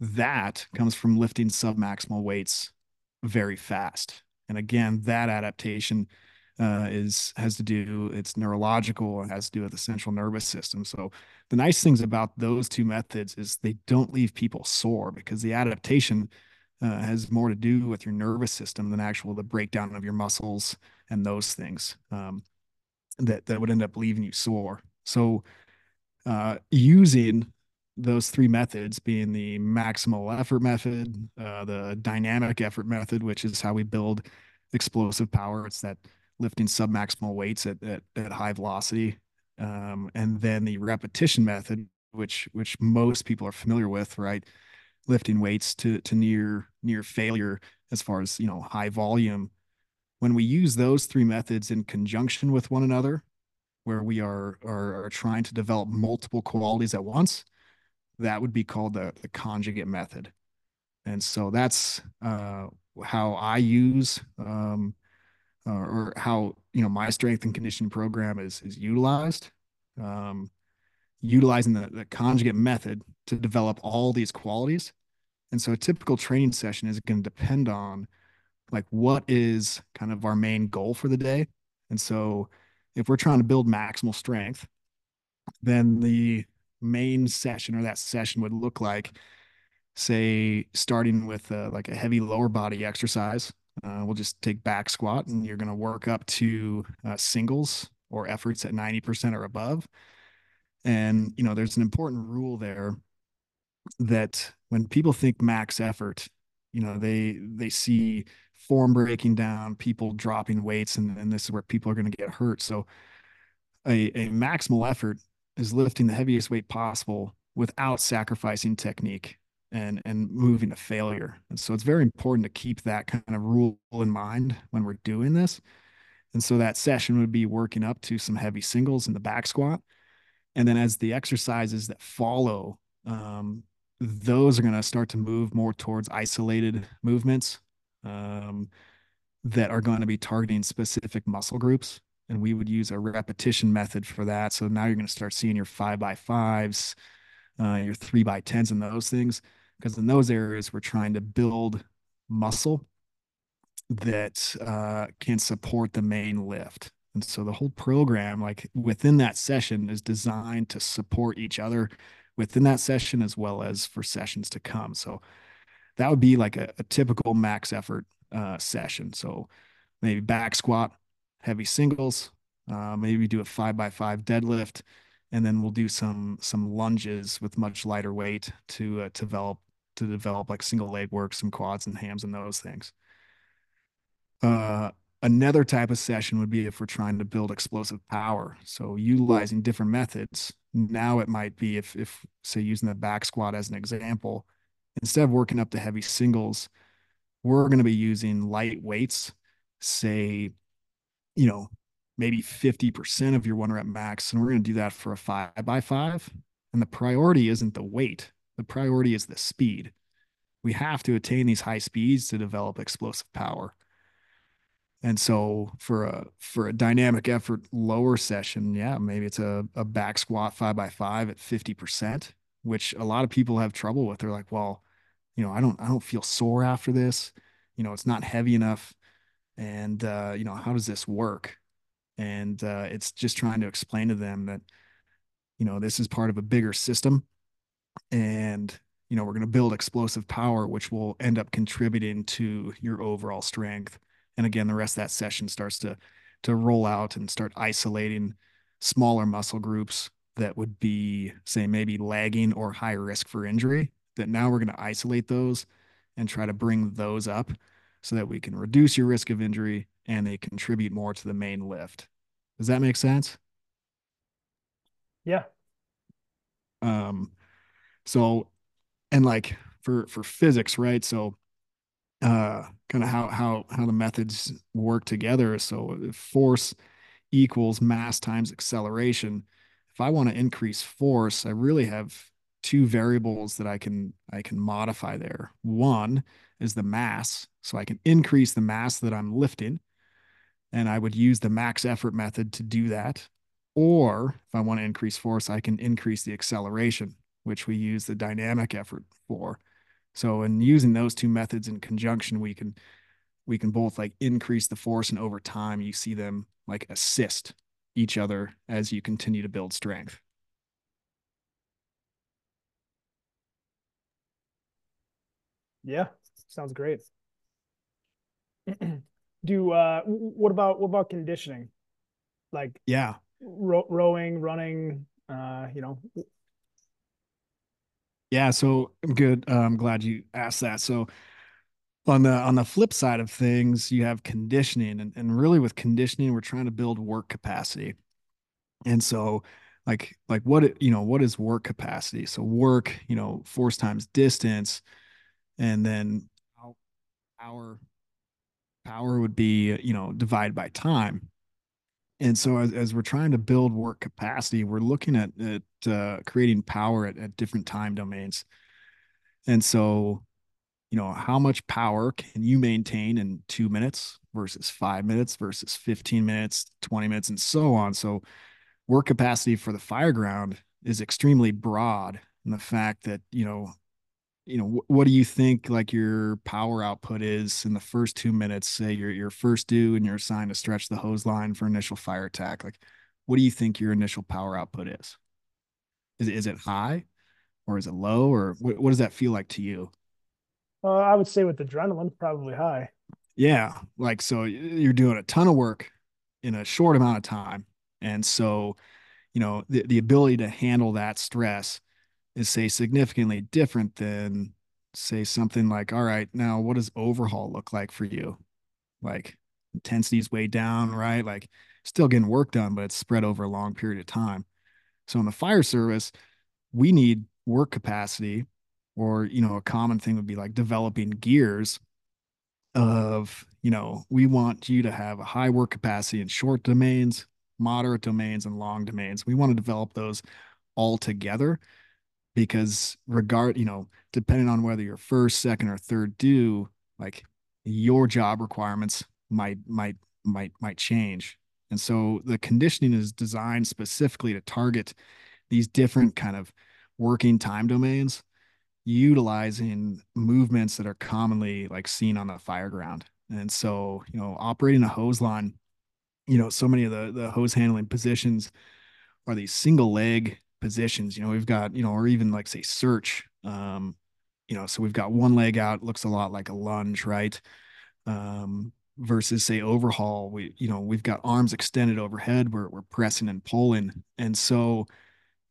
that comes from lifting submaximal weights very fast. And again, that adaptation uh, is has to do it's neurological it has to do with the central nervous system. So the nice things about those two methods is they don't leave people sore because the adaptation uh, has more to do with your nervous system than actual the breakdown of your muscles and those things um, that that would end up leaving you sore. So uh, using those three methods being the maximal effort method uh, the dynamic effort method which is how we build explosive power it's that lifting submaximal weights at, at, at high velocity. Um, and then the repetition method, which which most people are familiar with, right? Lifting weights to to near near failure as far as you know high volume. When we use those three methods in conjunction with one another, where we are are, are trying to develop multiple qualities at once, that would be called the, the conjugate method. And so that's uh, how I use um, uh, or how you know my strength and conditioning program is is utilized um, utilizing the, the conjugate method to develop all these qualities and so a typical training session is going to depend on like what is kind of our main goal for the day and so if we're trying to build maximal strength, then the main session or that session would look like, say, starting with uh, like a heavy lower body exercise. Uh, we'll just take back squat and you're going to work up to uh, singles or efforts at 90% or above. And, you know, there's an important rule there that when people think max effort, you know, they, they see form breaking down, people dropping weights, and, and this is where people are going to get hurt. So a, a maximal effort is lifting the heaviest weight possible without sacrificing technique and and moving to failure. And so it's very important to keep that kind of rule in mind when we're doing this. And so that session would be working up to some heavy singles in the back squat. And then as the exercises that follow, um, those are going to start to move more towards isolated movements um, that are going to be targeting specific muscle groups. And we would use a repetition method for that. So now you're going to start seeing your five by fives, uh, your three by tens, and those things. Because in those areas, we're trying to build muscle that uh, can support the main lift. And so the whole program, like within that session, is designed to support each other within that session as well as for sessions to come. So that would be like a, a typical max effort uh, session. So maybe back squat, heavy singles, uh, maybe do a five by five deadlift, and then we'll do some some lunges with much lighter weight to uh, develop to develop like single leg work, some quads and hams and those things. Uh, another type of session would be if we're trying to build explosive power. So utilizing different methods. Now it might be if if say using the back squat as an example, instead of working up to heavy singles, we're going to be using light weights, say, you know, maybe 50% of your one rep max. And we're going to do that for a five by five. And the priority isn't the weight, the priority is the speed. We have to attain these high speeds to develop explosive power. And so for a for a dynamic effort lower session, yeah, maybe it's a, a back squat five by five at 50%, which a lot of people have trouble with. They're like, well, you know, I don't I don't feel sore after this. You know, it's not heavy enough. And uh, you know, how does this work? And uh, it's just trying to explain to them that, you know, this is part of a bigger system. And, you know, we're going to build explosive power, which will end up contributing to your overall strength. And again, the rest of that session starts to to roll out and start isolating smaller muscle groups that would be, say, maybe lagging or high risk for injury that now we're going to isolate those and try to bring those up so that we can reduce your risk of injury and they contribute more to the main lift. Does that make sense? Yeah. Um so and like for for physics, right? So uh kind of how how how the methods work together. So force equals mass times acceleration. If I want to increase force, I really have two variables that I can I can modify there. One is the mass, so I can increase the mass that I'm lifting, and I would use the max effort method to do that. Or if I want to increase force, I can increase the acceleration, which we use the dynamic effort for. So in using those two methods in conjunction, we can we can both like increase the force and over time you see them like assist each other as you continue to build strength. Yeah, sounds great. Do uh, what about what about conditioning? Like yeah, ro- rowing, running. Uh, you know. Yeah, so I'm good. Uh, I'm glad you asked that. So on the on the flip side of things, you have conditioning, and and really with conditioning, we're trying to build work capacity. And so like like what you know what is work capacity so work you know force times distance and then power power would be you know divided by time and so as, as we're trying to build work capacity we're looking at, at uh, creating power at, at different time domains. And so you know how much power can you maintain in two minutes versus five minutes versus 15 minutes 20 minutes and so on? So work capacity for the fireground is extremely broad and the fact that you know you know, wh- what do you think like your power output is in the first two minutes? Say you're your first due and you're assigned to stretch the hose line for initial fire attack. Like, what do you think your initial power output is? Is it, is it high or is it low or what, what does that feel like to you? Uh, I would say with adrenaline, probably high. Yeah, like so you're doing a ton of work in a short amount of time. And so, you know, the, the ability to handle that stress is say significantly different than say something like, all right, now what does overhaul look like for you? Like intensity's way down, right? Like still getting work done, but it's spread over a long period of time. So in the fire service, we need work capacity, or you know, a common thing would be like developing gears of, you know, we want you to have a high work capacity in short domains, moderate domains, and long domains. We want to develop those all together because regard, you know, depending on whether you're first, second, or third due, like your job requirements might might might might change. And so the conditioning is designed specifically to target these different kind of working time domains utilizing movements that are commonly like seen on the fire ground. And so, you know, operating a hose line, you know, so many of the the hose handling positions are these single leg positions. You know, we've got, you know, or even like say search. Um, you know, so we've got one leg out, looks a lot like a lunge, right? Um, versus say overhaul, we, you know, we've got arms extended overhead, we're we're pressing and pulling. And so,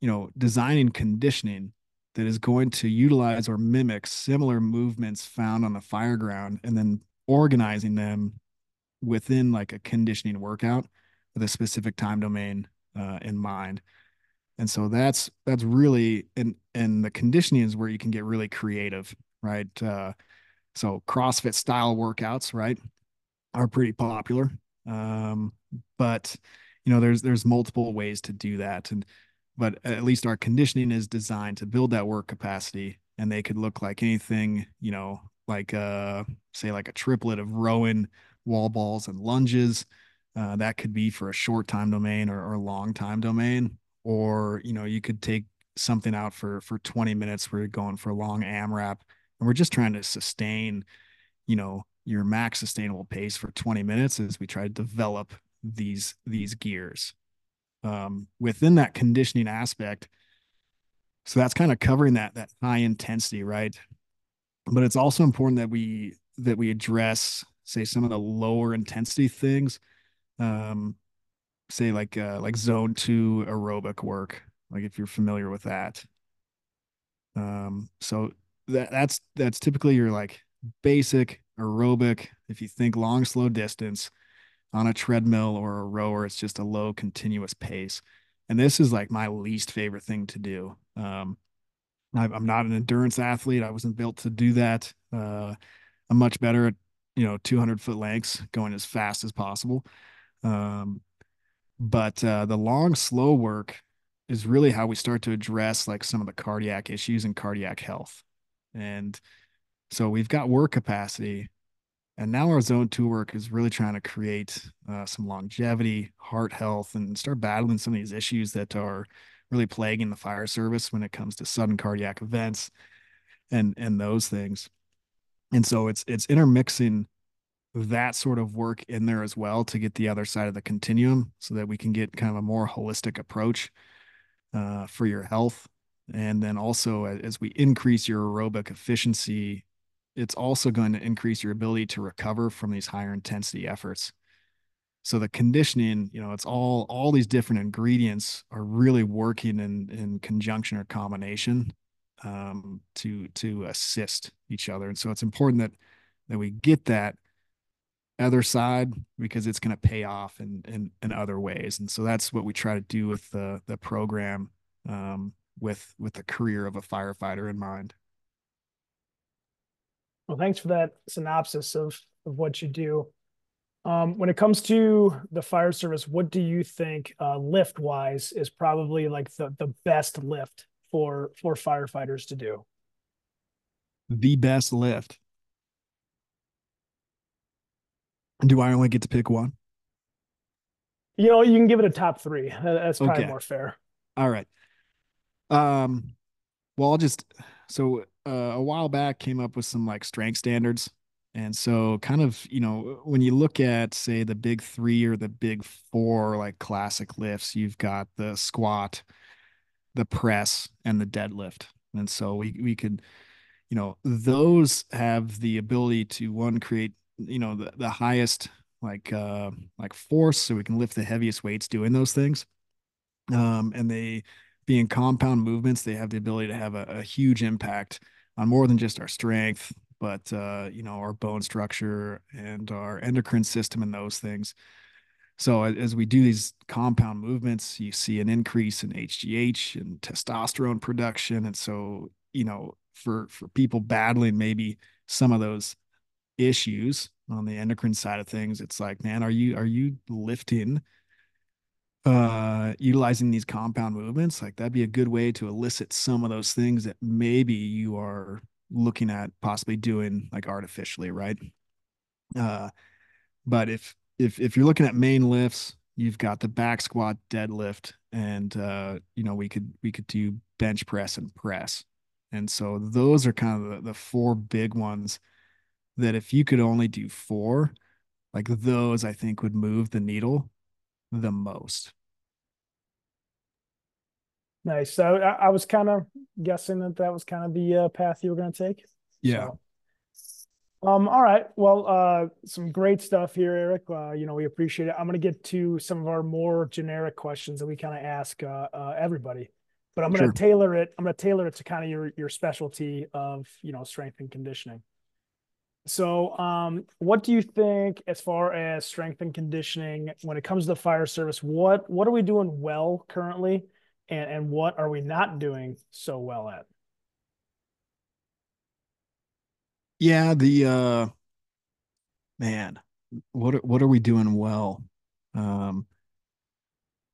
you know, designing conditioning that is going to utilize or mimic similar movements found on the fire ground and then organizing them within like a conditioning workout with a specific time domain uh, in mind and so that's that's really and and the conditioning is where you can get really creative right? Uh, so crossfit style workouts right are pretty popular. Um, but you know there's there's multiple ways to do that. And but at least our conditioning is designed to build that work capacity and they could look like anything you know like uh say like a triplet of rowing wall balls and lunges. Uh, that could be for a short time domain or, or long time domain or you know you could take something out for for 20 minutes where you're going for a long amrap and we're just trying to sustain you know your max sustainable pace for 20 minutes as we try to develop these these gears um, within that conditioning aspect. So that's kind of covering that that high intensity, right? But it's also important that we that we address, say, some of the lower intensity things, um, say like uh, like zone two aerobic work, like if you're familiar with that. Um, so that that's that's typically your like basic aerobic. If you think long, slow distance, on a treadmill or a rower, it's just a low continuous pace. And this is like my least favorite thing to do. Um, I, am not an endurance athlete. I wasn't built to do that. Uh, I'm much better at, you know, 200 foot lengths going as fast as possible. Um, but uh, the long, slow work is really how we start to address like some of the cardiac issues and cardiac health. And so we've got work capacity, and now our zone two work is really trying to create uh, some longevity, heart health, and start battling some of these issues that are really plaguing the fire service when it comes to sudden cardiac events and and those things. And so it's it's intermixing that sort of work in there as well to get the other side of the continuum so that we can get kind of a more holistic approach uh, for your health. And then also as we increase your aerobic efficiency it's also going to increase your ability to recover from these higher intensity efforts. So the conditioning, you know, it's all all these different ingredients are really working in in conjunction or combination um, to to assist each other. And so it's important that that we get that other side because it's going to pay off in, in in other ways. And so that's what we try to do with the the program um, with with the career of a firefighter in mind. Well, thanks for that synopsis of of what you do. Um, when it comes to the fire service, what do you think uh, lift wise is probably like the the best lift for for firefighters to do? The best lift. Do I only get to pick one? You know, you can give it a top three. That's probably okay. more fair. All right. Um, well, I'll just so uh, a while back came up with some like strength standards. And so kind of, you know, when you look at say the big 3 or the big 4 like classic lifts, you've got the squat, the press and the deadlift. And so we we could you know, those have the ability to one create, you know, the, the highest like uh like force so we can lift the heaviest weights doing those things. Um and they being compound movements, they have the ability to have a, a huge impact on more than just our strength, but uh, you know, our bone structure and our endocrine system and those things. So as we do these compound movements, you see an increase in HGH and testosterone production. And so, you know, for for people battling maybe some of those issues on the endocrine side of things, it's like, man, are you are you lifting uh utilizing these compound movements? Like that'd be a good way to elicit some of those things that maybe you are looking at possibly doing like artificially, right? Uh but if if if you're looking at main lifts, you've got the back squat, deadlift, and uh, you know we could we could do bench press and press, and so those are kind of the, the four big ones that if you could only do four, like those, I think would move the needle the most. Nice. So I, I was kind of guessing that that was kind of the uh, path you were going to take. Yeah. So, um, all right. Well, uh, some great stuff here, Eric. Uh, you know, we appreciate it. I'm going to get to some of our more generic questions that we kind of ask uh, uh, everybody, but I'm going to sure. tailor it. I'm going to tailor it to kind of your your specialty of you know strength and conditioning. So, um, what do you think as far as strength and conditioning when it comes to the fire service? What what are we doing well currently, and and what are we not doing so well at? Yeah, the uh man, what are, what are we doing well? Um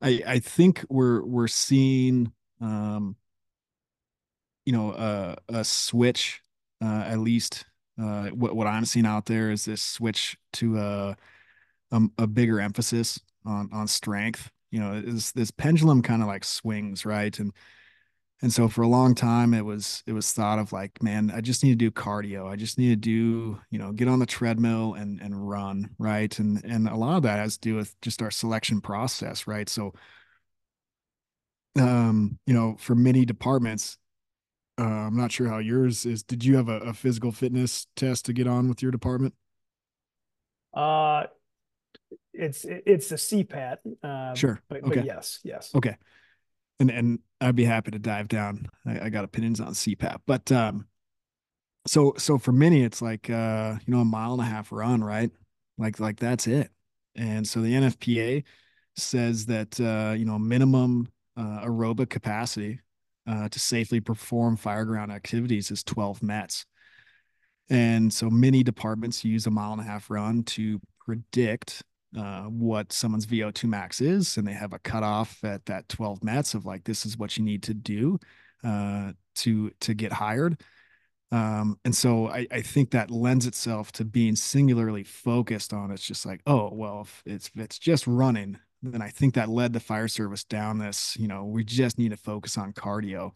I I think we're we're seeing um you know a a switch uh at least uh what what I'm seeing out there is this switch to a a, a bigger emphasis on on strength. You know, is this pendulum kind of like swings, right? And and so for a long time, it was it was thought of like, man, I just need to do cardio. I just need to do, you know, get on the treadmill and and run, right? And and a lot of that has to do with just our selection process, right? So, um, you know, for many departments, uh, I'm not sure how yours is. Did you have a, a physical fitness test to get on with your department? Uh, it's it's a CPAT. Uh, sure. But, okay. But yes, yes. Okay and and I'd be happy to dive down. I, I got opinions on CPAT, but um, so so for many, it's like uh, you know, a mile and a half run, right? Like like that's it. And so the NFPA says that uh, you know, minimum uh, aerobic capacity uh, to safely perform fireground activities is 12 METs. And so many departments use a mile and a half run to predict uh, what someone's VO2 max is, and they have a cutoff at that 12 METs of like this is what you need to do uh, to to get hired. Um, and so I, I think that lends itself to being singularly focused on it's just like, oh, well, if it's if it's just running, then I think that led the fire service down this, you know, we just need to focus on cardio.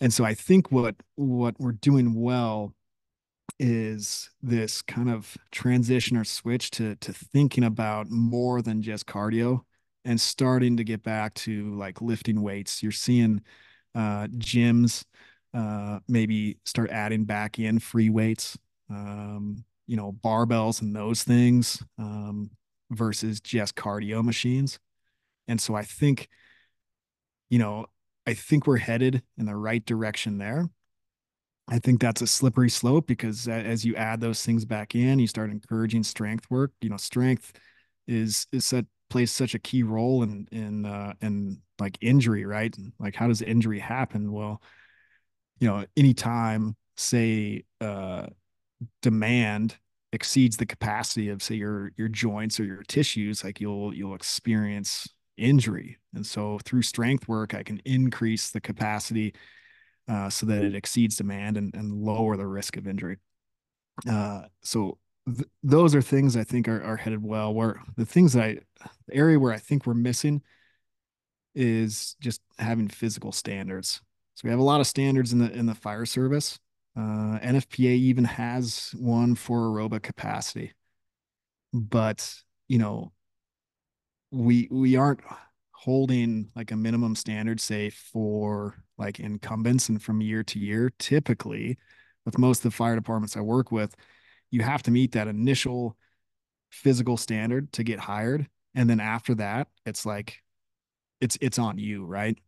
And so I think what what we're doing well is this kind of transition or switch to to thinking about more than just cardio and starting to get back to like lifting weights. You're seeing uh, gyms uh, maybe start adding back in free weights, um, you know, barbells and those things um, versus just cardio machines. And so I think, you know, I think we're headed in the right direction there. I think that's a slippery slope because as you add those things back in, you start encouraging strength work. You know, strength is is set plays such a key role in in uh, in like injury, right? Like how does injury happen? Well, you know, anytime say uh, demand exceeds the capacity of say your your joints or your tissues, like you'll you'll experience injury. And so through strength work, I can increase the capacity uh, so that it exceeds demand and, and lower the risk of injury. Uh, so th- those are things I think are, are headed well. Where the things that I, the area where I think we're missing is just having physical standards. So we have a lot of standards in the in the fire service. Uh, NFPA even has one for aerobic capacity, but you know, we we aren't holding like a minimum standard, say for like incumbents and from year to year. Typically, with most of the fire departments I work with, you have to meet that initial physical standard to get hired, and then after that, it's like it's it's on you, right?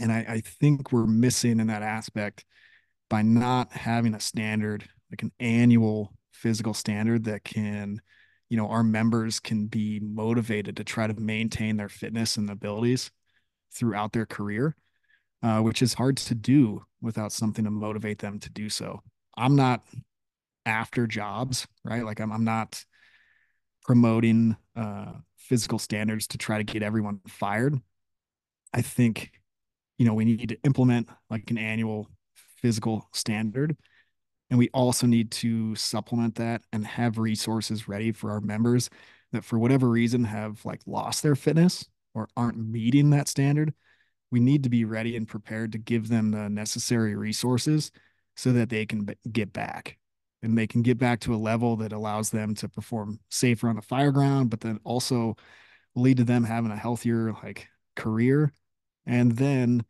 And I, I think we're missing in that aspect by not having a standard, like an annual physical standard that can, you know, our members can be motivated to try to maintain their fitness and abilities throughout their career, uh, which is hard to do without something to motivate them to do so. I'm not after jobs, right? Like I'm, I'm not promoting uh, physical standards to try to get everyone fired. I think, you know, we need to implement like an annual physical standard. And we also need to supplement that and have resources ready for our members that, for whatever reason, have like lost their fitness or aren't meeting that standard. We need to be ready and prepared to give them the necessary resources so that they can get back and they can get back to a level that allows them to perform safer on the fire ground, but then also lead to them having a healthier like career. And then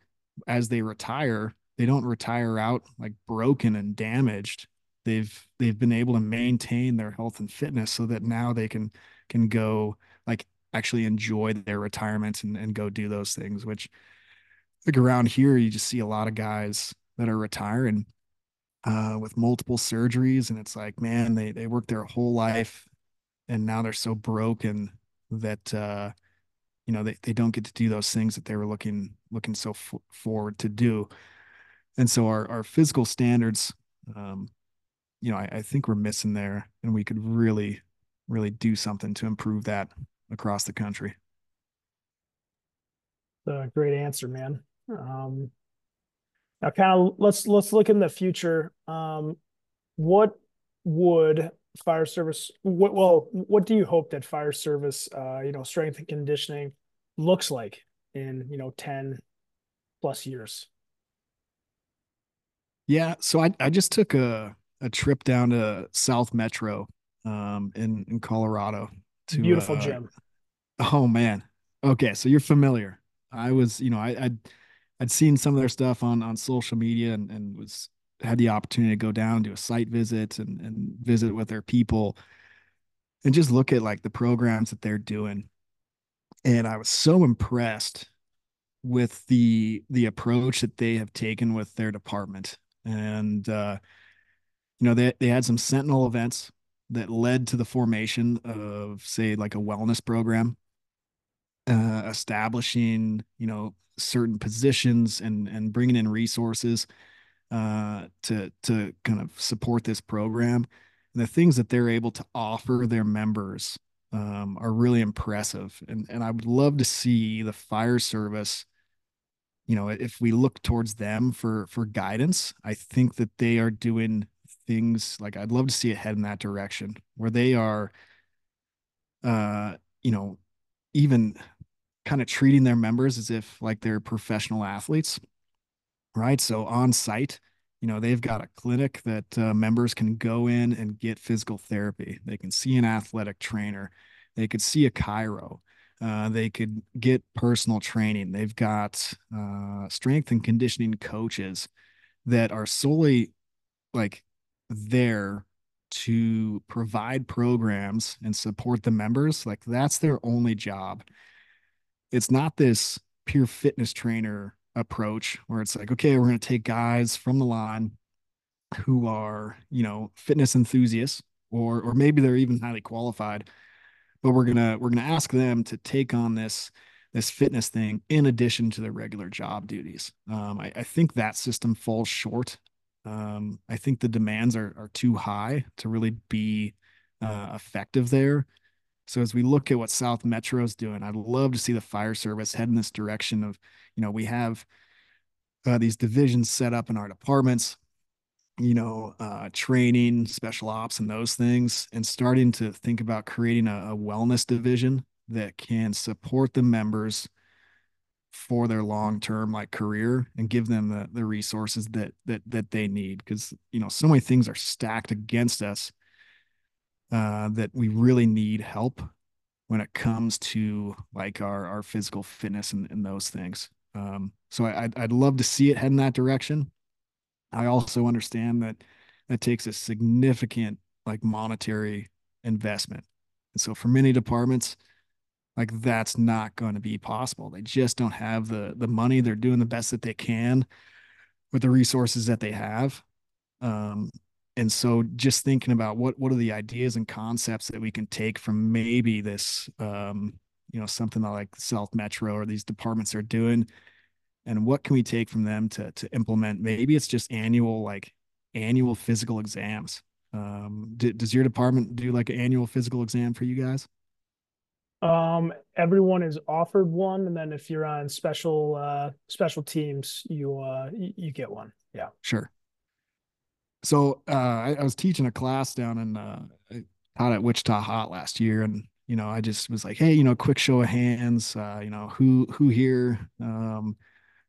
as they retire, they don't retire out like broken and damaged. They've they've been able to maintain their health and fitness so that now they can can go like actually enjoy their retirement and, and go do those things, which like around here you just see a lot of guys that are retiring uh, with multiple surgeries and it's like man they they work their whole life and now they're so broken that uh you know they, they don't get to do those things that they were looking looking so f- forward to do and so our our physical standards um you know I, I think we're missing there and we could really really do something to improve that across the country. A great answer man. Um now kind of let's let's look in the future. Um what would fire service what well what do you hope that fire service uh you know strength and conditioning looks like in you know 10 plus years yeah, so I I just took a a trip down to South Metro um in in Colorado to beautiful uh, gym. Oh man. Okay, so you're familiar. I was, you know, I I'd, I'd seen some of their stuff on on social media and and was had the opportunity to go down do a site visit and and visit with their people and just look at like the programs that they're doing. And I was so impressed with the the approach that they have taken with their department and uh, you know they they had some Sentinel events that led to the formation of say like a wellness program, uh, establishing you know certain positions and and bringing in resources uh, to to kind of support this program. And the things that they're able to offer their members um, are really impressive, and and I would love to see the fire service you know, if we look towards them for for guidance, I think that they are doing things like I'd love to see it head in that direction where they are uh, you know, even kind of treating their members as if like they're professional athletes. Right? So on site, you know, they've got a clinic that uh, members can go in and get physical therapy. They can see an athletic trainer. They could see a chiro uh, they could get personal training. They've got uh, strength and conditioning coaches that are solely like there to provide programs and support the members. Like that's their only job. It's not this pure fitness trainer approach where it's like, okay, we're going to take guys from the line who are, you know, fitness enthusiasts or or maybe they're even highly qualified but we're gonna we're gonna ask them to take on this this fitness thing in addition to their regular job duties. Um, I, I, think that system falls short. Um, I think the demands are are too high to really be uh, effective there. So as we look at what South Metro is doing, I'd love to see the fire service head in this direction of, you know, we have uh, these divisions set up in our departments you know, uh, training, special ops, and those things, and starting to think about creating a, a wellness division that can support the members for their long-term like career and give them the the resources that that that they need because you know so many things are stacked against us uh, that we really need help when it comes to like our our physical fitness and, and those things. Um, so I, I'd, I'd love to see it head in that direction i also understand that that takes a significant like monetary investment and so for many departments like that's not going to be possible. They just don't have the the money. They're doing the best that they can with the resources that they have. Um, and so just thinking about what what are the ideas and concepts that we can take from maybe this um, you know something like South Metro or these departments are doing and what can we take from them to to implement maybe it's just annual like annual physical exams um, does your department do like an annual physical exam for you guys um, everyone is offered one, and then if you're on special uh special teams, you uh you get one. Yeah. Sure. So uh I, I was teaching a class down in uh out at Wichita Hot last year and you know, I just was like, hey, you know, quick show of hands, uh, you know, who who here um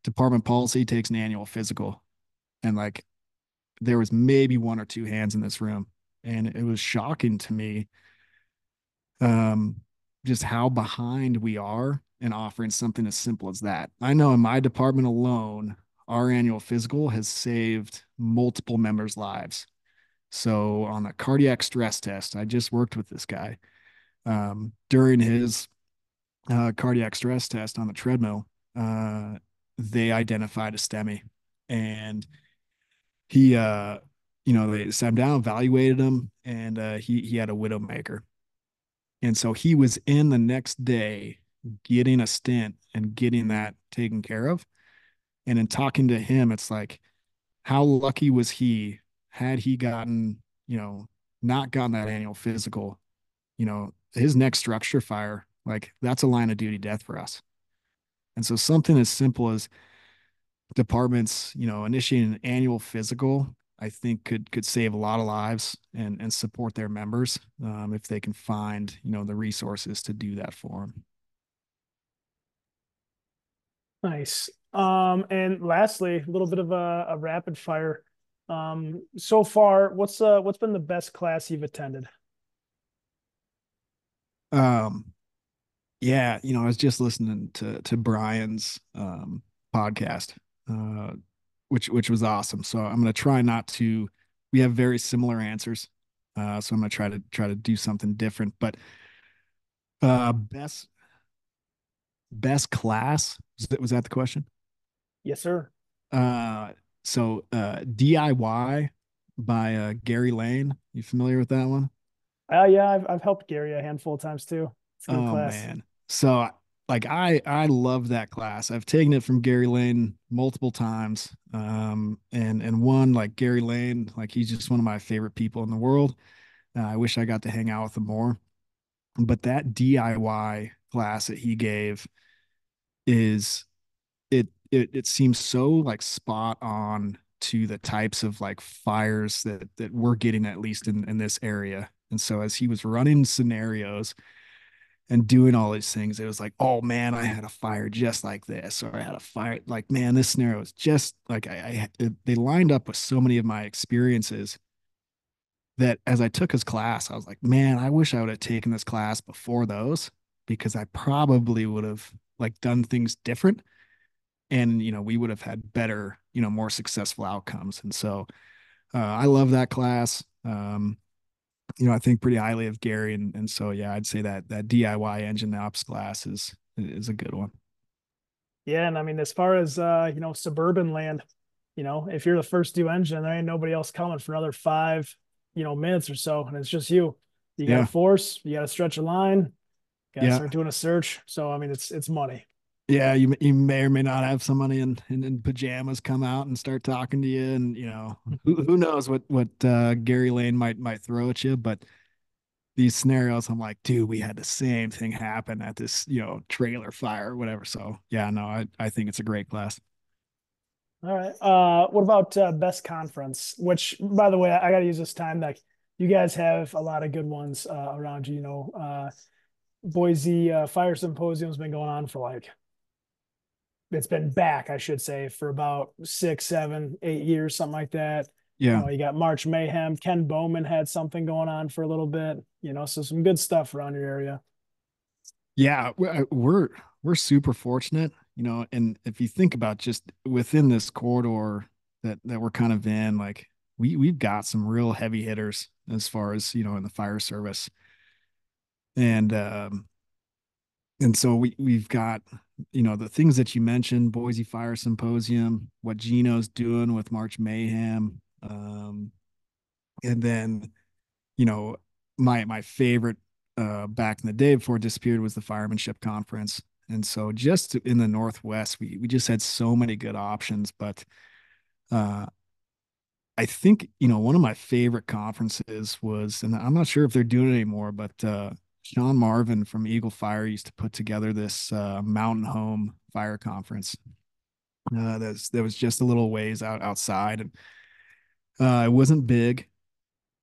department policy takes an annual physical. And like there was maybe one or two hands in this room. And it was shocking to me um just how behind we are in offering something as simple as that. I know in my department alone, our annual physical has saved multiple members' lives. So on a cardiac stress test, I just worked with this guy um, during his uh, cardiac stress test on the treadmill. Uh, they identified a STEMI, and he, uh, you know, they sat him down, evaluated him, and uh, he he had a widowmaker. And so he was in the next day getting a stent and getting that taken care of. And in talking to him, it's like, how lucky was he had he gotten, you know, not gotten that annual physical, you know, his next structure fire, like that's a line of duty death for us. And so something as simple as departments, you know, initiating an annual physical I think could could save a lot of lives and and support their members um, if they can find you know the resources to do that for them. Nice. Um, and lastly, a little bit of a, a rapid fire. Um, so far, what's uh what's been the best class you've attended? Um, yeah, you know, I was just listening to to Brian's um podcast. Uh, which which was awesome. So I'm gonna try not to. We have very similar answers, uh, so I'm gonna try to try to do something different. But uh, best best class was that, was that the question? Yes, sir. Uh, so uh, DIY by uh, Gary Lane. You familiar with that one? Uh, yeah, I've I've helped Gary a handful of times too. oh class. man, so like I I love that class. I've taken it from Gary Lane multiple times. Um and and one like Gary Lane, like he's just one of my favorite people in the world. Uh, I wish I got to hang out with him more. But that DIY class that he gave is it it it seems so like spot on to the types of like fires that that we're getting at least in in this area. And so as he was running scenarios, and doing all these things, it was like, oh man, I had a fire just like this, or I had a fire like, man, this scenario was just like I, I they lined up with so many of my experiences that as I took his class, I was like, man, I wish I would have taken this class before those because I probably would have like done things different, and you know we would have had better, you know, more successful outcomes. And so uh, I love that class. Um, you know, I think pretty highly of Gary, and and so yeah, I'd say that that DIY engine ops class is is a good one. Yeah, and I mean, as far as uh, you know, suburban land, you know, if you're the first due engine, there ain't nobody else coming for another five, you know, minutes or so, and it's just you. You got to force, you got to stretch a line, got to yeah. start doing a search. So I mean, it's it's money yeah, you you may or may not have somebody in, in, in pajamas come out and start talking to you, and you know who who knows what what uh, Gary Lane might might throw at you, but these scenarios, I'm like, dude, we had the same thing happen at this you know trailer fire or whatever. So yeah, no, I I think it's a great class. All right. Uh, what about uh, best conference? Which, by the way, I got to use this time. Like, you guys have a lot of good ones uh, around you. You know, uh, Boise uh, Fire Symposium's been going on for like it's been back, I should say, for about six, seven, eight years, something like that. Yeah. You, know, you got March Mayhem. Ken Bowman had something going on for a little bit, you know, so some good stuff around your area. Yeah, we're we're super fortunate, you know, and if you think about just within this corridor that that we're kind of in, like we we've got some real heavy hitters as far as, you know, in the fire service. And um and so we we've got you know the things that you mentioned boise fire symposium what gino's doing with march mayhem um, and then you know my my favorite uh, back in the day before it disappeared was the firemanship conference. And so just in the northwest we we just had so many good options but uh, I think you know one of my favorite conferences was, and I'm not sure if they're doing it anymore, but uh, Sean Marvin from Eagle Fire used to put together this uh, mountain home fire conference. Uh, that was just a little ways out outside, and uh, it wasn't big,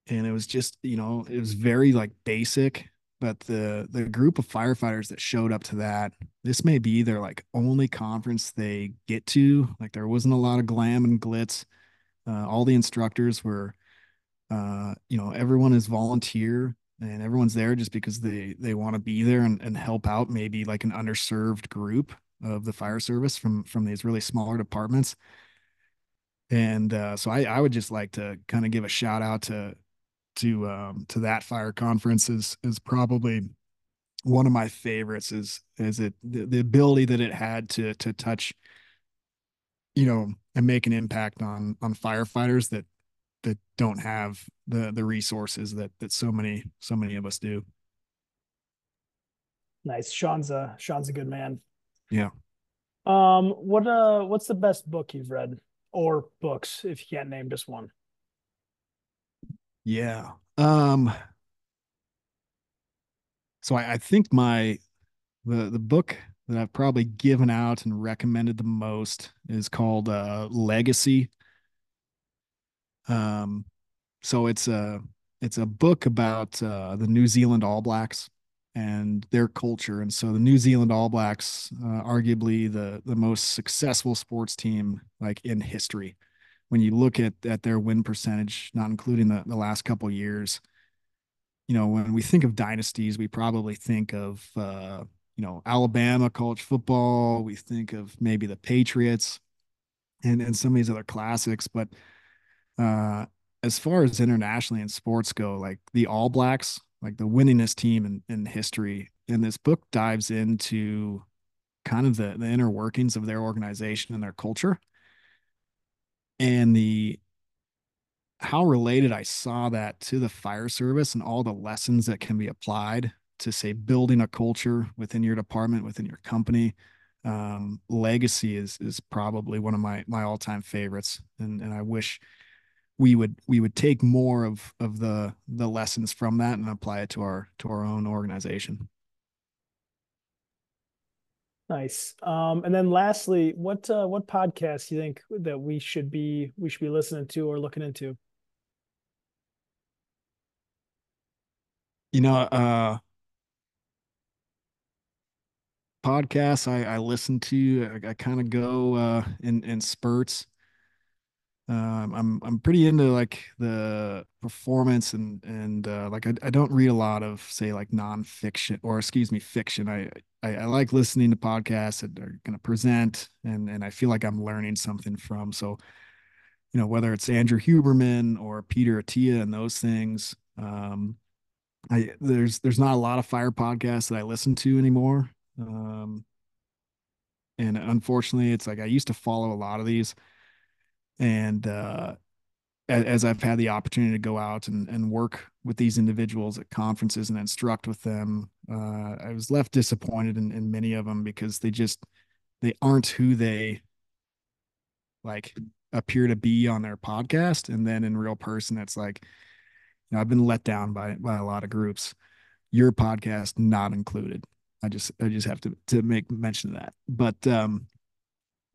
and it was just you know it was very like basic. But the the group of firefighters that showed up to that, this may be their like only conference they get to. Like there wasn't a lot of glam and glitz. Uh, all the instructors were, uh, you know, everyone is volunteer and everyone's there just because they they want to be there and, and help out maybe like an underserved group of the fire service from from these really smaller departments. And uh, so I, I would just like to kind of give a shout out to to um, to that fire conference is is probably one of my favorites is is it the, the ability that it had to to touch you know and make an impact on on firefighters that that don't have the the resources that that so many so many of us do. Nice. Sean's a Sean's a good man. Yeah. Um what uh what's the best book you've read or books if you can't name just one? Yeah. Um so I, I think my the the book that I've probably given out and recommended the most is called uh Legacy um, so it's a it's a book about uh, the New Zealand All Blacks and their culture. And so the New Zealand All Blacks, uh, arguably the the most successful sports team like in history. When you look at at their win percentage, not including the the last couple years, you know, when we think of dynasties, we probably think of uh, you know Alabama college football. We think of maybe the Patriots and and some of these other classics, but uh, as far as internationally in sports go, like the All Blacks, like the winningest team in, in history. And this book dives into kind of the, the inner workings of their organization and their culture and the how related I saw that to the fire service and all the lessons that can be applied to say building a culture within your department, within your company. Um, legacy is is probably one of my my all time favorites, and and I wish we would we would take more of of the the lessons from that and apply it to our to our own organization. Nice. Um and then lastly what uh what podcasts you think that we should be we should be listening to or looking into? You know uh podcasts i i listen to i, I kind of go uh in in spurts um, I'm I'm pretty into like the performance and and uh, like I, I don't read a lot of say like nonfiction or excuse me fiction. I, I, I like listening to podcasts that are going to present and and I feel like I'm learning something from. So you know whether it's Andrew Huberman or Peter Attia and those things. Um, I there's there's not a lot of fire podcasts that I listen to anymore. Um, and unfortunately, it's like I used to follow a lot of these and uh, as I've had the opportunity to go out and, and work with these individuals at conferences and instruct with them, uh, I was left disappointed in, in many of them because they just they aren't who they like appear to be on their podcast, and then in real person, it's like you know I've been let down by by a lot of groups. Your podcast not included. I just I just have to to make mention of that. But um,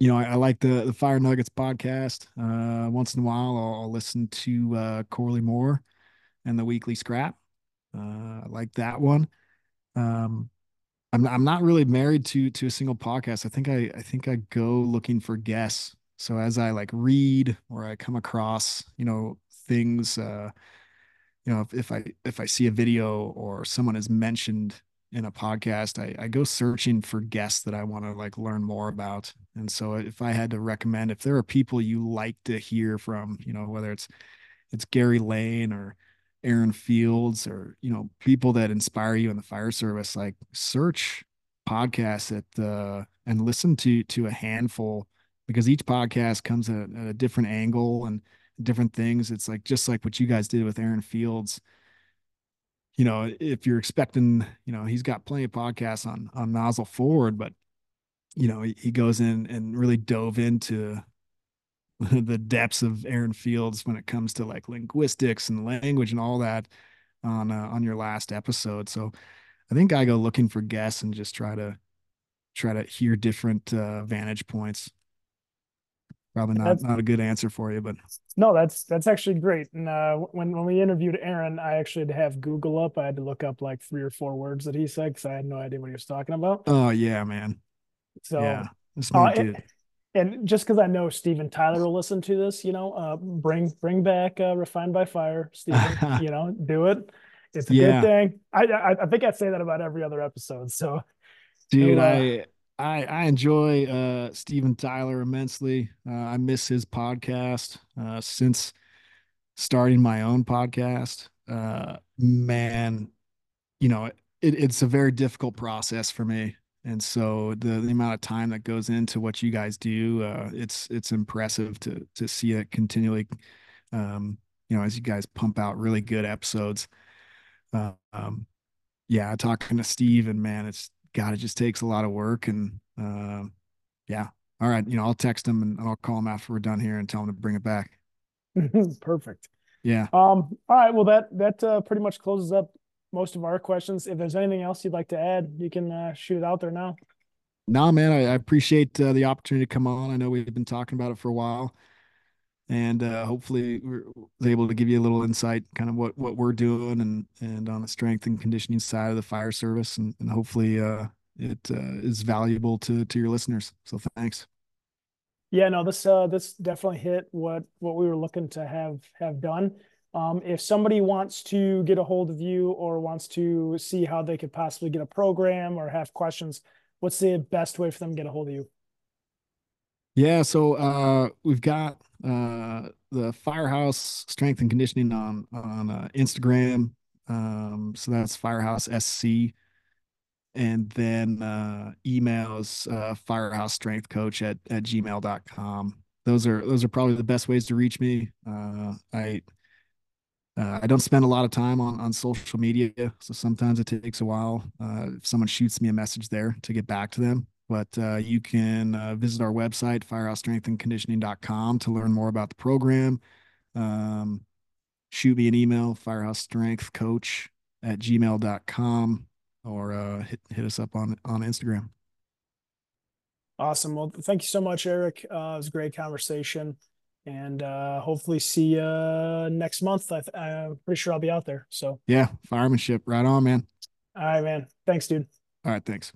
you know, I, I, like the the Fire Nuggets podcast. Uh, once in a while, I'll, I'll listen to uh, Corley Moore and the Weekly Scrap. Uh, I like that one. Um, I'm I'm not really married to to a single podcast. I think I I think I go looking for guests. So as I like read or I come across, you know, things uh you know, if, if I if I see a video or someone is mentioned in a podcast, I, I go searching for guests that I want to like learn more about. And so if I had to recommend, if there are people you like to hear from, you know, whether it's it's Gary Lane or Aaron Fields or you know people that inspire you in the fire service, like search podcasts at the and listen to to a handful because each podcast comes at, at a different angle and different things. It's like just like what you guys did with Aaron Fields. You know, if you're expecting, you know, he's got plenty of podcasts on on nozzle forward, but you know, he, he goes in and really dove into the depths of Aaron Fields when it comes to like linguistics and language and all that on uh, on your last episode. So I think I go looking for guests and just try to try to hear different uh, vantage points. Probably not that's, not a good answer for you, but no, that's that's actually great. And uh, when when we interviewed Aaron, I actually had to have Google up. I had to look up like three or four words that he said because I had no idea what he was talking about. Oh yeah, man. So yeah, uh, and just because I know Steven Tyler will listen to this, you know, uh, bring bring back uh, refined by fire, Steven. you know, do it. It's a yeah. good thing. I, I, I think I say that about every other episode. So, dude, uh, I I I enjoy uh, Steven Tyler immensely. Uh, I miss his podcast uh, since starting my own podcast. Uh, man, you know, it, it's a very difficult process for me and so the, the amount of time that goes into what you guys do uh, it's it's impressive to to see it continually um, you know as you guys pump out really good episodes um, yeah talking to steve and man it's god it just takes a lot of work and uh, yeah all right you know i'll text him and i'll call him after we're done here and tell him to bring it back perfect yeah um all right well that that uh, pretty much closes up most of our questions. If there's anything else you'd like to add, you can uh, shoot it out there now. Nah, man, I, I appreciate uh, the opportunity to come on. I know we've been talking about it for a while, and uh, hopefully we're able to give you a little insight, kind of what what we're doing, and and on the strength and conditioning side of the fire service, and, and hopefully uh, it uh, is valuable to to your listeners. So thanks. Yeah, no, this uh, this definitely hit what what we were looking to have have done. Um, if somebody wants to get a hold of you or wants to see how they could possibly get a program or have questions, what's the best way for them to get a hold of you? Yeah, so uh, we've got uh, the Firehouse Strength and Conditioning on on uh, Instagram. Um, so that's Firehouse SC, and then uh, emails uh, Firehouse Strength Coach at at gmail.com. Those are those are probably the best ways to reach me. Uh, I uh, I don't spend a lot of time on, on social media, so sometimes it takes a while uh, if someone shoots me a message there to get back to them. But uh, you can uh, visit our website, firehousestrengthandconditioning.com, to learn more about the program. Um, shoot me an email, firehousestrengthcoach at gmail.com, or uh, hit, hit us up on, on Instagram. Awesome. Well, thank you so much, Eric. Uh, it was a great conversation and uh, hopefully see you next month. I am pretty sure I'll be out there. So yeah, firemanship, right on, man. All right, man. Thanks, dude. All right, thanks.